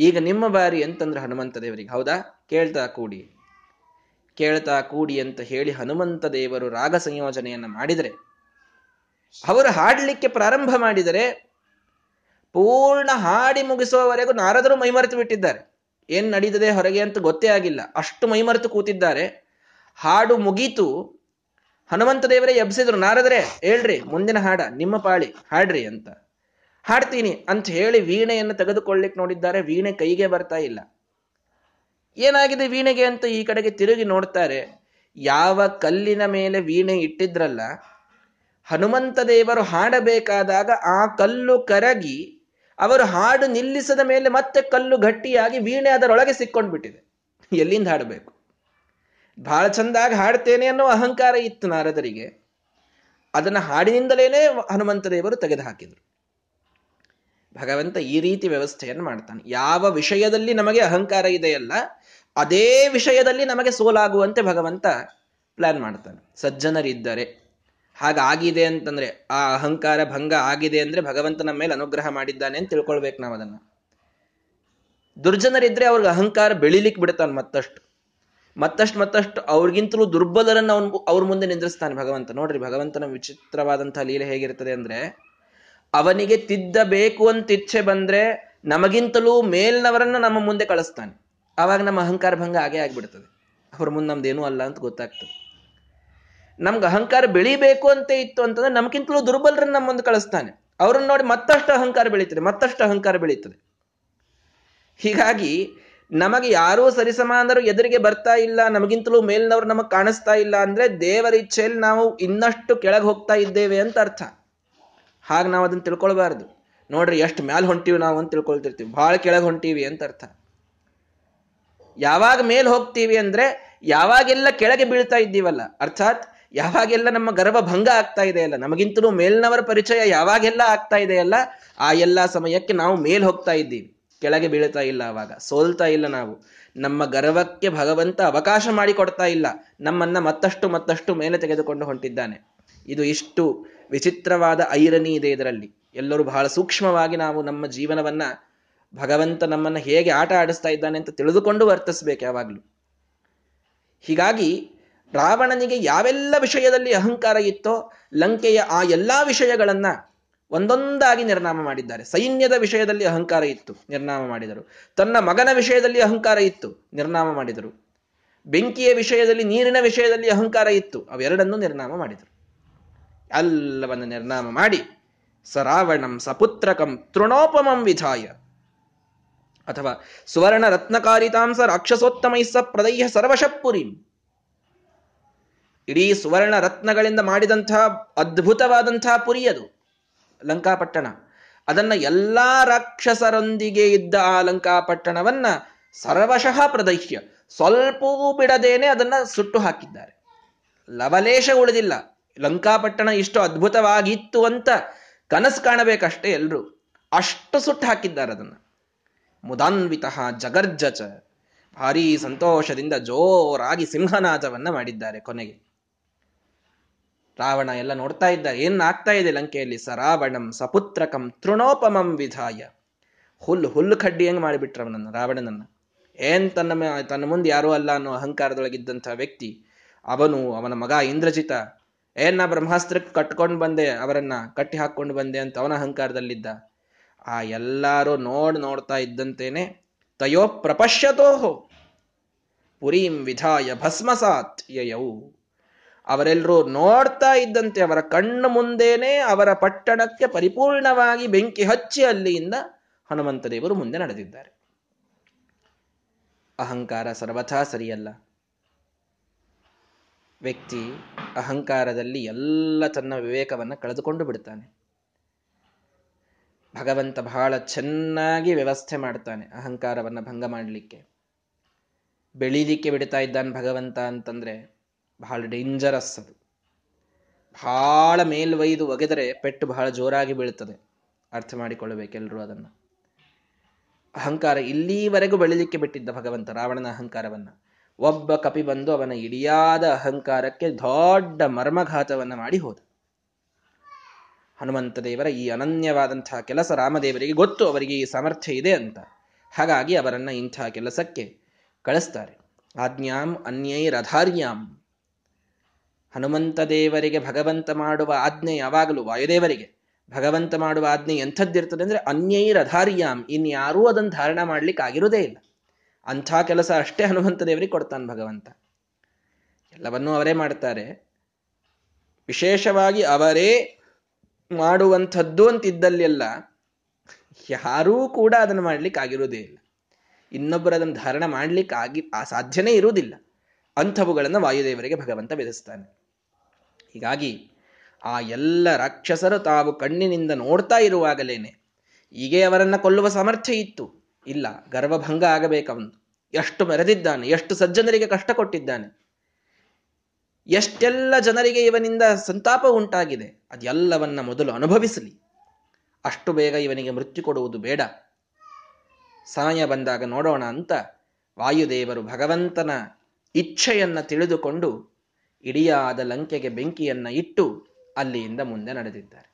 ಈಗ ನಿಮ್ಮ ಬಾರಿ ಅಂತಂದ್ರೆ ಹನುಮಂತ ದೇವರಿಗೆ, ಹೌದಾ? ಕೇಳ್ತಾ ಕೂಡಿ. ಕೇಳ್ತಾ ಕೂಡಿ ಅಂತ ಹೇಳಿ ಹನುಮಂತ ದೇವರು ರಾಗ ಸಂಯೋಜನೆಯನ್ನು ಮಾಡಿದರೆ, ಅವರು ಹಾಡಲಿಕ್ಕೆ ಪ್ರಾರಂಭ ಮಾಡಿದರೆ ಪೂರ್ಣ ಹಾಡಿ ಮುಗಿಸುವವರೆಗೂ ನಾರದರು ಮೈಮರೆತು ಬಿಟ್ಟಿದ್ದಾರೆ. ಏನ್ ನಡೀತದೆ ಹೊರಗೆ ಅಂತ ಗೊತ್ತೇ ಆಗಿಲ್ಲ. ಅಷ್ಟು ಮೈಮರೆತು ಕೂತಿದ್ದಾರೆ. ಹಾಡು ಮುಗೀತು. ಹನುಮಂತ ದೇವರೇ ಎಬ್ಸಿದ್ರು, ನಾರದರೆ, ಹೇಳ್ರಿ, ಮುಂದಿನ ಹಾಡ, ನಿಮ್ಮ ಪಾಳಿ, ಹಾಡ್ರಿ ಅಂತ. ಹಾಡ್ತೀನಿ ಅಂತ ಹೇಳಿ ವೀಣೆಯನ್ನು ತೆಗೆದುಕೊಳ್ಳಿಕ್ ನೋಡಿದ್ದಾರೆ. ವೀಣೆ ಕೈಗೆ ಬರ್ತಾ ಇಲ್ಲ. ಏನಾಗಿದೆ ವೀಣೆಗೆ ಅಂತ ಈ ಕಡೆಗೆ ತಿರುಗಿ ನೋಡ್ತಾರೆ. ಯಾವ ಕಲ್ಲಿನ ಮೇಲೆ ವೀಣೆ ಇಟ್ಟಿದ್ರಲ್ಲ, ಹನುಮಂತ ದೇವರು ಹಾಡಬೇಕಾದಾಗ ಆ ಕಲ್ಲು ಕರಗಿ ಅವರು ಹಾಡು ನಿಲ್ಲಿಸದ ಮೇಲೆ ಮತ್ತೆ ಕಲ್ಲು ಗಟ್ಟಿಯಾಗಿ ವೀಣೆ ಅದರೊಳಗೆ ಸಿಕ್ಕೊಂಡ್ಬಿಟ್ಟಿದೆ. ಎಲ್ಲಿಂದ ಹಾಡಬೇಕು? ಬಹಳ ಚಂದಾಗಿ ಹಾಡ್ತೇನೆ ಅನ್ನೋ ಅಹಂಕಾರ ಇತ್ತು ನಾರದರಿಗೆ. ಅದನ್ನ ಹಾಡಿನಿಂದಲೇನೆ ಹನುಮಂತ ದೇವರು ತೆಗೆದು ಹಾಕಿದ್ರು ಭಗವಂತ ಈ ರೀತಿ ವ್ಯವಸ್ಥೆಯನ್ನು ಮಾಡ್ತಾನೆ. ಯಾವ ವಿಷಯದಲ್ಲಿ ನಮಗೆ ಅಹಂಕಾರ ಇದೆಯಲ್ಲ, ಅದೇ ವಿಷಯದಲ್ಲಿ ನಮಗೆ ಸೋಲಾಗುವಂತೆ ಭಗವಂತ ಪ್ಲಾನ್ ಮಾಡ್ತಾನೆ. ಸಜ್ಜನರಿದ್ದರೆ ಹಾಗಾಗಿದೆ ಅಂತಂದ್ರೆ, ಆ ಅಹಂಕಾರ ಭಂಗ ಆಗಿದೆ ಅಂದ್ರೆ ಭಗವಂತ ನಮ್ಮ ಮೇಲೆ ಅನುಗ್ರಹ ಮಾಡಿದ್ದಾನೆ ಅಂತ ತಿಳ್ಕೊಳ್ಬೇಕು ನಾವು ಅದನ್ನ. ದುರ್ಜನರಿದ್ರೆ ಅವ್ರಿಗೆ ಅಹಂಕಾರ ಬೆಳಿಲಿಕ್ಕೆ ಬಿಡ್ತಾನೆ ಮತ್ತಷ್ಟು. ಮತ್ತಷ್ಟು ಮತ್ತಷ್ಟು ಅವ್ರಿಗಿಂತಲೂ ದುರ್ಬಲರನ್ನು ಅವ್ನು ಅವ್ರ ಮುಂದೆ ನಿಂದ್ರಿಸ್ತಾನೆ ಭಗವಂತ. ನೋಡ್ರಿ ಭಗವಂತನ ವಿಚಿತ್ರವಾದಂತಹ ಲೀಲೆ ಹೇಗಿರ್ತದೆ ಅಂದ್ರೆ ಅವನಿಗೆ ತಿದ್ದಬೇಕು ಅಂತ ಇಚ್ಛೆ ಬಂದ್ರೆ ನಮಗಿಂತಲೂ ಮೇಲ್ನವರನ್ನ ನಮ್ಮ ಮುಂದೆ ಕಳಿಸ್ತಾನೆ. ಆವಾಗ ನಮ್ಮ ಅಹಂಕಾರ ಭಂಗ ಆಗೇ ಆಗ್ಬಿಡ್ತದೆ. ಅವ್ರ ಮುಂದೆ ನಮ್ದೇನೂ ಅಲ್ಲ ಅಂತ ಗೊತ್ತಾಗ್ತದೆ. ನಮ್ಗೆ ಅಹಂಕಾರ ಬೆಳಿಬೇಕು ಅಂತ ಇತ್ತು ಅಂತಂದ್ರೆ ನಮ್ಗಿಂತಲೂ ದುರ್ಬಲರನ್ನ ನಮ್ಮ ಮುಂದೆ ಕಳಿಸ್ತಾನೆ. ಅವ್ರನ್ನ ನೋಡಿ ಮತ್ತಷ್ಟು ಅಹಂಕಾರ ಬೆಳೀತದೆ, ಮತ್ತಷ್ಟು ಅಹಂಕಾರ ಬೆಳೀತದೆ. ಹೀಗಾಗಿ ನಮಗೆ ಯಾರೂ ಸರಿಸಮಾನರು ಎದುರಿಗೆ ಬರ್ತಾ ಇಲ್ಲ, ನಮಗಿಂತಲೂ ಮೇಲ್ನವ್ರು ನಮಗ್ ಕಾಣಿಸ್ತಾ ಇಲ್ಲ ಅಂದ್ರೆ ದೇವರ ಇಚ್ಛೆಯಲ್ಲಿ ನಾವು ಇನ್ನಷ್ಟು ಕೆಳಗೆ ಹೋಗ್ತಾ ಇದ್ದೇವೆ ಅಂತ ಅರ್ಥ. ಹಾಗೆ ನಾವು ಅದನ್ನು ತಿಳ್ಕೊಳ್ಬಾರ್ದು. ನೋಡ್ರಿ ಎಷ್ಟು ಮ್ಯಾಲ ಹೊಂಟೀವಿ ನಾವು ಅಂತ ತಿಳ್ಕೊಳ್ತಿರ್ತೀವಿ. ಭಾಳ ಕೆಳಗೆ ಹೊಂಟೀವಿ ಅಂತ ಅರ್ಥ. ಯಾವಾಗ ಮೇಲೆ ಹೋಗ್ತೀವಿ ಅಂದ್ರೆ ಯಾವಾಗೆಲ್ಲ ಕೆಳಗೆ ಬೀಳ್ತಾ ಇದ್ದೀವಲ್ಲ, ಅರ್ಥಾತ್ ಯಾವಾಗೆಲ್ಲ ನಮ್ಮ ಗರ್ವ ಭಂಗ ಆಗ್ತಾ ಇದೆಯಲ್ಲ ನಮಗಿಂತಲೂ ಮೇಲ್ನವರ ಪರಿಚಯ ಯಾವಾಗೆಲ್ಲ ಆಗ್ತಾ ಇದೆಯಲ್ಲ ಆ ಎಲ್ಲ ಸಮಯಕ್ಕೆ ನಾವು ಮೇಲ್ ಹೋಗ್ತಾ ಇದ್ದೀವಿ. ಕೆಳಗೆ ಬೀಳ್ತಾ ಇಲ್ಲ ಅವಾಗ, ಸೋಲ್ತಾ ಇಲ್ಲ ನಾವು. ನಮ್ಮ ಗರ್ವಕ್ಕೆ ಭಗವಂತ ಅವಕಾಶ ಮಾಡಿಕೊಡ್ತಾ ಇಲ್ಲ, ನಮ್ಮನ್ನ ಮತ್ತಷ್ಟು ಮತ್ತಷ್ಟು ಮೇಲೆ ತೆಗೆದುಕೊಂಡು ಹೊಂಟಿದ್ದಾನೆ. ಇದು ಇಷ್ಟು ವಿಚಿತ್ರವಾದ ಐರನಿ ಇದೆ ಇದರಲ್ಲಿ. ಎಲ್ಲರೂ ಬಹಳ ಸೂಕ್ಷ್ಮವಾಗಿ ನಾವು ನಮ್ಮ ಜೀವನವನ್ನ ಭಗವಂತ ನಮ್ಮನ್ನ ಹೇಗೆ ಆಟ ಆಡಿಸ್ತಾ ಇದ್ದಾನೆ ಅಂತ ತಿಳಿದುಕೊಂಡು ವರ್ತಿಸ್ಬೇಕು ಯಾವಾಗ್ಲೂ. ಹೀಗಾಗಿ ರಾವಣನಿಗೆ ಯಾವೆಲ್ಲ ವಿಷಯದಲ್ಲಿ ಅಹಂಕಾರ ಇತ್ತೋ ಲಂಕೆಯ ಆ ಎಲ್ಲಾ ವಿಷಯಗಳನ್ನ ಒಂದೊಂದಾಗಿ ನಿರ್ನಾಮ ಮಾಡಿದ್ದಾರೆ. ಸೈನ್ಯದ ವಿಷಯದಲ್ಲಿ ಅಹಂಕಾರ ಇತ್ತು, ನಿರ್ನಾಮ ಮಾಡಿದರು. ತನ್ನ ಮಗನ ವಿಷಯದಲ್ಲಿ ಅಹಂಕಾರ ಇತ್ತು, ನಿರ್ನಾಮ ಮಾಡಿದರು. ಬೆಂಕಿಯ ವಿಷಯದಲ್ಲಿ, ನೀರಿನ ವಿಷಯದಲ್ಲಿ ಅಹಂಕಾರ ಇತ್ತು, ಅವೆರಡನ್ನೂ ನಿರ್ನಾಮ ಮಾಡಿದರು. ಎಲ್ಲವನ್ನು ನಿರ್ನಾಮ ಮಾಡಿ. ಸರಾವಣಂ ಸಪುತ್ರಕಂ ತೃಣೋಪಮಂ ವಿಧಾಯ. ಅಥವಾ ಸುವರ್ಣ ರತ್ನಕಾರಿತಾಂಸ ರಾಕ್ಷಸೋತ್ತಮೈಸ ಪ್ರದಯ್ಯ ಸರ್ವಶಪುರಿ. ಇಡೀ ಸುವರ್ಣ ರತ್ನಗಳಿಂದ ಮಾಡಿದಂತಹ ಅದ್ಭುತವಾದಂತಹ ಪುರಿ ಅದು, ಲಂಕಾಪಟ್ಟಣ. ಅದನ್ನ ಎಲ್ಲಾ ರಾಕ್ಷಸರೊಂದಿಗೆ ಇದ್ದ ಆ ಲಂಕಾಪಟ್ಟಣವನ್ನ ಸರ್ವಶಃ ಪ್ರದೈಹ್ಯ ಸ್ವಲ್ಪವೂ ಬಿಡದೇನೆ ಅದನ್ನ ಸುಟ್ಟು ಹಾಕಿದ್ದಾರೆ. ಲವಲೇಶ ಉಳಿದಿಲ್ಲ. ಲಂಕಾಪಟ್ಟಣ ಇಷ್ಟು ಅದ್ಭುತವಾಗಿತ್ತು ಅಂತ ಕನಸು ಕಾಣಬೇಕಷ್ಟೇ ಎಲ್ಲರೂ ಅಷ್ಟು ಸುಟ್ಟು ಹಾಕಿದ್ದಾರೆ ಅದನ್ನ. ಮುದಾನ್ವಿತ ಜಗರ್ಜಚ ಭಾರೀ ಸಂತೋಷದಿಂದ ಜೋರಾಗಿ ಸಿಂಹನಾದವನ್ನ ಮಾಡಿದ್ದಾರೆ ಕೊನೆಗೆ. ರಾವಣ ಎಲ್ಲ ನೋಡ್ತಾ ಇದ್ದ, ಏನ್ ಆಗ್ತಾ ಇದೆ ಲಂಕೆಯಲ್ಲಿ? ಸರಾವಣಂ ಸಪುತ್ರಕಂ ತೃಣೋಪಮಂ ವಿಧಾಯ. ಹುಲ್ಲು ಹುಲ್ಲು ಕಡ್ಡಿ ಹೆಂಗ್ ಮಾಡಿಬಿಟ್ರವನನ್ನ ರಾವಣನನ್ನ? ಏನ್ ತನ್ನ ತನ್ನ ಮುಂದೆ ಯಾರೂ ಅಲ್ಲ ಅನ್ನೋ ಅಹಂಕಾರದೊಳಗಿದ್ದಂಥ ವ್ಯಕ್ತಿ. ಅವನು ಅವನ ಮಗ ಇಂದ್ರಜಿತ. ಏನ್ ನಾ ಬ್ರಹ್ಮಾಸ್ತ್ರಕ್ಕೆ ಕಟ್ಕೊಂಡು ಬಂದೆ, ಅವರನ್ನ ಕಟ್ಟಿ ಹಾಕೊಂಡು ಬಂದೆ ಅಂತ ಅವನ ಅಹಂಕಾರದಲ್ಲಿದ್ದ. ಆ ಎಲ್ಲಾರು ನೋಡ್ ನೋಡ್ತಾ ಇದ್ದಂತೇನೆ, ತಯೋ ಪ್ರಪಶ್ಯತೋಹೋ, ಪುರೀಂ ವಿಧಾಯ ಭಸ್ಮಸಾತ್ ಯಯೌ. ಅವರೆಲ್ಲರೂ ನೋಡ್ತಾ ಇದ್ದಂತೆ ಅವರ ಕಣ್ಣು ಮುಂದೇನೆ ಅವರ ಪಟ್ಟಣಕ್ಕೆ ಪರಿಪೂರ್ಣವಾಗಿ ಬೆಂಕಿ ಹಚ್ಚಿ ಅಲ್ಲಿಯಿಂದ ಹನುಮಂತ ದೇವರು ಮುಂದೆ ನಡೆದಿದ್ದಾರೆ. ಅಹಂಕಾರ ಸರ್ವಥಾ ಸರಿಯಲ್ಲ. ವ್ಯಕ್ತಿ ಅಹಂಕಾರದಲ್ಲಿ ಎಲ್ಲ ತನ್ನ ವಿವೇಕವನ್ನು ಕಳೆದುಕೊಂಡು ಬಿಡ್ತಾನೆ. ಭಗವಂತ ಬಹಳ ಚೆನ್ನಾಗಿ ವ್ಯವಸ್ಥೆ ಮಾಡ್ತಾನೆ ಅಹಂಕಾರವನ್ನು ಭಂಗ ಮಾಡಲಿಕ್ಕೆ. ಬೆಳೀಲಿಕ್ಕೆ ಬಿಡ್ತಾ ಇದ್ದಾನೆ ಭಗವಂತ ಅಂತಂದ್ರೆ ಬಹಳ ಡೇಂಜರಸ್ ಅದು. ಬಹಳ ಮೇಲ್ವೈದು ಒಗೆದರೆ ಪೆಟ್ಟು ಬಹಳ ಜೋರಾಗಿ ಬೀಳುತ್ತದೆ ಅರ್ಥ ಮಾಡಿಕೊಳ್ಳಬೇಕೆಲ್ಲರೂ ಅದನ್ನು. ಅಹಂಕಾರ ಇಲ್ಲಿವರೆಗೂ ಬೆಳೀಲಿಕ್ಕೆ ಬಿಟ್ಟಿದ್ದ ಭಗವಂತ ರಾವಣನ ಅಹಂಕಾರವನ್ನ. ಒಬ್ಬ ಕಪಿ ಬಂದು ಅವನ ಇಡಿಯಾದ ಅಹಂಕಾರಕ್ಕೆ ದೊಡ್ಡ ಮರ್ಮಘಾತವನ್ನು ಮಾಡಿ ಹೋದ. ಹನುಮಂತ ದೇವರ ಈ ಅನನ್ಯವಾದಂತಹ ಕೆಲಸ ರಾಮದೇವರಿಗೆ ಗೊತ್ತು, ಅವರಿಗೆ ಈ ಸಾಮರ್ಥ್ಯ ಇದೆ ಅಂತ. ಹಾಗಾಗಿ ಅವರನ್ನ ಇಂಥ ಕೆಲಸಕ್ಕೆ ಕಳಿಸ್ತಾರೆ. ಆಜ್ಞಾಂ ಅನ್ಯೈರಧಾರ್ಯಾಂ ಹನುಮಂತ ದೇವರಿಗೆ ಭಗವಂತ ಮಾಡುವ ಆಜ್ಞೆ ಯಾವಾಗಲೂ ವಾಯುದೇವರಿಗೆ. ಭಗವಂತ ಮಾಡುವ ಆಜ್ಞೆ ಎಂಥದ್ದಿರ್ತದೆ ಅಂದ್ರೆ ಅನ್ಯೈರಧಾರ್ಯಾಂ ಇನ್ಯಾರೂ ಅದನ್ನು ಧಾರಣ ಮಾಡ್ಲಿಕ್ಕೆ ಆಗಿರೋದೇ ಇಲ್ಲ. ಅಂಥ ಕೆಲಸ ಅಷ್ಟೇ ಹನುಮಂತ ದೇವರಿಗೆ ಕೊಡ್ತಾನೆ ಭಗವಂತ. ಎಲ್ಲವನ್ನೂ ಅವರೇ ಮಾಡ್ತಾರೆ. ವಿಶೇಷವಾಗಿ ಅವರೇ ಮಾಡುವಂಥದ್ದು ಅಂತಿದ್ದಲ್ಲೆಲ್ಲ ಯಾರೂ ಕೂಡ ಅದನ್ನು ಮಾಡ್ಲಿಕ್ಕೆ ಆಗಿರುವುದೇ ಇಲ್ಲ. ಇನ್ನೊಬ್ಬರು ಅದನ್ನು ಧಾರಣ ಮಾಡ್ಲಿಕ್ಕೆ ಆಗಿ ಆ ಸಾಧ್ಯನೇ ಇರುವುದಿಲ್ಲ. ಅಂಥವುಗಳನ್ನು ವಾಯುದೇವರಿಗೆ ಭಗವಂತ ವಿಧಿಸ್ತಾನೆ. ಹೀಗಾಗಿ ಆ ಎಲ್ಲ ರಾಕ್ಷಸರು ತಾವು ಕಣ್ಣಿನಿಂದ ನೋಡ್ತಾ ಇರುವಾಗಲೇನೆ ಹೀಗೆ ಅವರನ್ನು ಕೊಲ್ಲುವ ಸಾಮರ್ಥ್ಯ ಇತ್ತು. ಇಲ್ಲ, ಗರ್ವಭಂಗ ಆಗಬೇಕವನು ಎಷ್ಟು ಮೆರೆದಿದ್ದಾನೆ, ಎಷ್ಟು ಸಜ್ಜನರಿಗೆ ಕಷ್ಟ ಕೊಟ್ಟಿದ್ದಾನೆ. ಎಷ್ಟೆಲ್ಲ ಜನರಿಗೆ ಇವನಿಂದ ಸಂತಾಪ ಉಂಟಾಗಿದೆ, ಅದೆಲ್ಲವನ್ನ ಮೊದಲು ಅನುಭವಿಸಲಿ. ಅಷ್ಟು ಬೇಗ ಇವನಿಗೆ ಮೃತ್ಯು ಕೊಡುವುದು ಬೇಡ. ಸಮಯ ಬಂದಾಗ ನೋಡೋಣ ಅಂತ ವಾಯುದೇವರು ಭಗವಂತನ ಇಚ್ಛೆಯನ್ನ ತಿಳಿದುಕೊಂಡು ಇಡಿಯಾದ ಲಂಕೆಗೆ ಬೆಂಕಿಯನ್ನ ಇಟ್ಟು ಅಲ್ಲಿಯಿಂದ ಮುಂದೆ ನಡೆದಿದ್ದಾರೆ.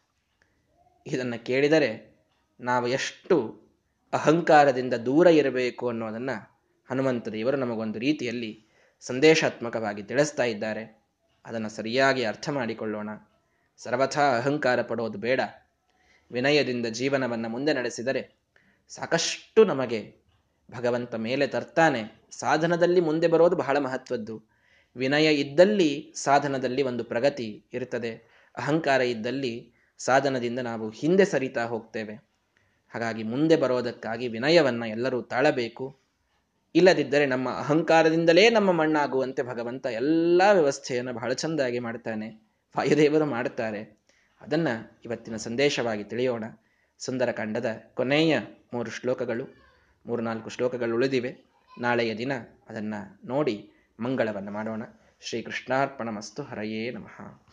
ಇದನ್ನು ಕೇಳಿದರೆ ನಾವು ಎಷ್ಟು ಅಹಂಕಾರದಿಂದ ದೂರ ಇರಬೇಕು ಅನ್ನೋದನ್ನು ಹನುಮಂತ ದೇವರು ನಮಗೊಂದು ರೀತಿಯಲ್ಲಿ ಸಂದೇಶಾತ್ಮಕವಾಗಿ ತಿಳಿಸ್ತಾ ಇದ್ದಾರೆ. ಅದನ್ನು ಸರಿಯಾಗಿ ಅರ್ಥ ಮಾಡಿಕೊಳ್ಳೋಣ. ಸರ್ವಥಾ ಅಹಂಕಾರ ಪಡೋದು ಬೇಡ. ವಿನಯದಿಂದ ಜೀವನವನ್ನು ಮುಂದೆ ನಡೆಸಿದರೆ ಸಾಕಷ್ಟು ನಮಗೆ ಭಗವಂತ ಮೇಲೆ ತರ್ತಾನೆ. ಸಾಧನದಲ್ಲಿ ಮುಂದೆ ಬರೋದು ಬಹಳ ಮಹತ್ವದ್ದು. ವಿನಯ ಇದ್ದಲ್ಲಿ ಸಾಧನದಲ್ಲಿ ಒಂದು ಪ್ರಗತಿ ಇರುತ್ತದೆ ಅಹಂಕಾರ ಇದ್ದಲ್ಲಿ ಸಾಧನದಿಂದ ನಾವು ಹಿಂದೆ ಸರಿತಾ ಹೋಗ್ತೇವೆ. ಹಾಗಾಗಿ ಮುಂದೆ ಬರೋದಕ್ಕಾಗಿ ವಿನಯವನ್ನು ಎಲ್ಲರೂ ತಾಳಬೇಕು. ಇಲ್ಲದಿದ್ದರೆ ನಮ್ಮ ಅಹಂಕಾರದಿಂದಲೇ ನಮ್ಮ ಮಣ್ಣಾಗುವಂತೆ ಭಗವಂತ ಎಲ್ಲ ವ್ಯವಸ್ಥೆಯನ್ನು ಬಹಳ ಚೆಂದಾಗಿ ಮಾಡ್ತಾನೆ, ವಾಯುದೇವರು ಮಾಡ್ತಾರೆ. ಅದನ್ನು ಇವತ್ತಿನ ಸಂದೇಶವಾಗಿ ತಿಳಿಯೋಣ. ಸುಂದರಕಾಂಡದ ಕೊನೆಯ ಮೂರು ಶ್ಲೋಕಗಳು ಮೂರು ನಾಲ್ಕು ಶ್ಲೋಕಗಳು ಉಳಿದಿವೆ. ನಾಳೆಯ ದಿನ ಅದನ್ನು ನೋಡಿ ಮಂಗಳವನ್ನು ಮಾಡೋಣ. ಶ್ರೀ ಕೃಷ್ಣಾರ್ಪಣ ಮಸ್ತು ಹರಯೇ ನಮಃ.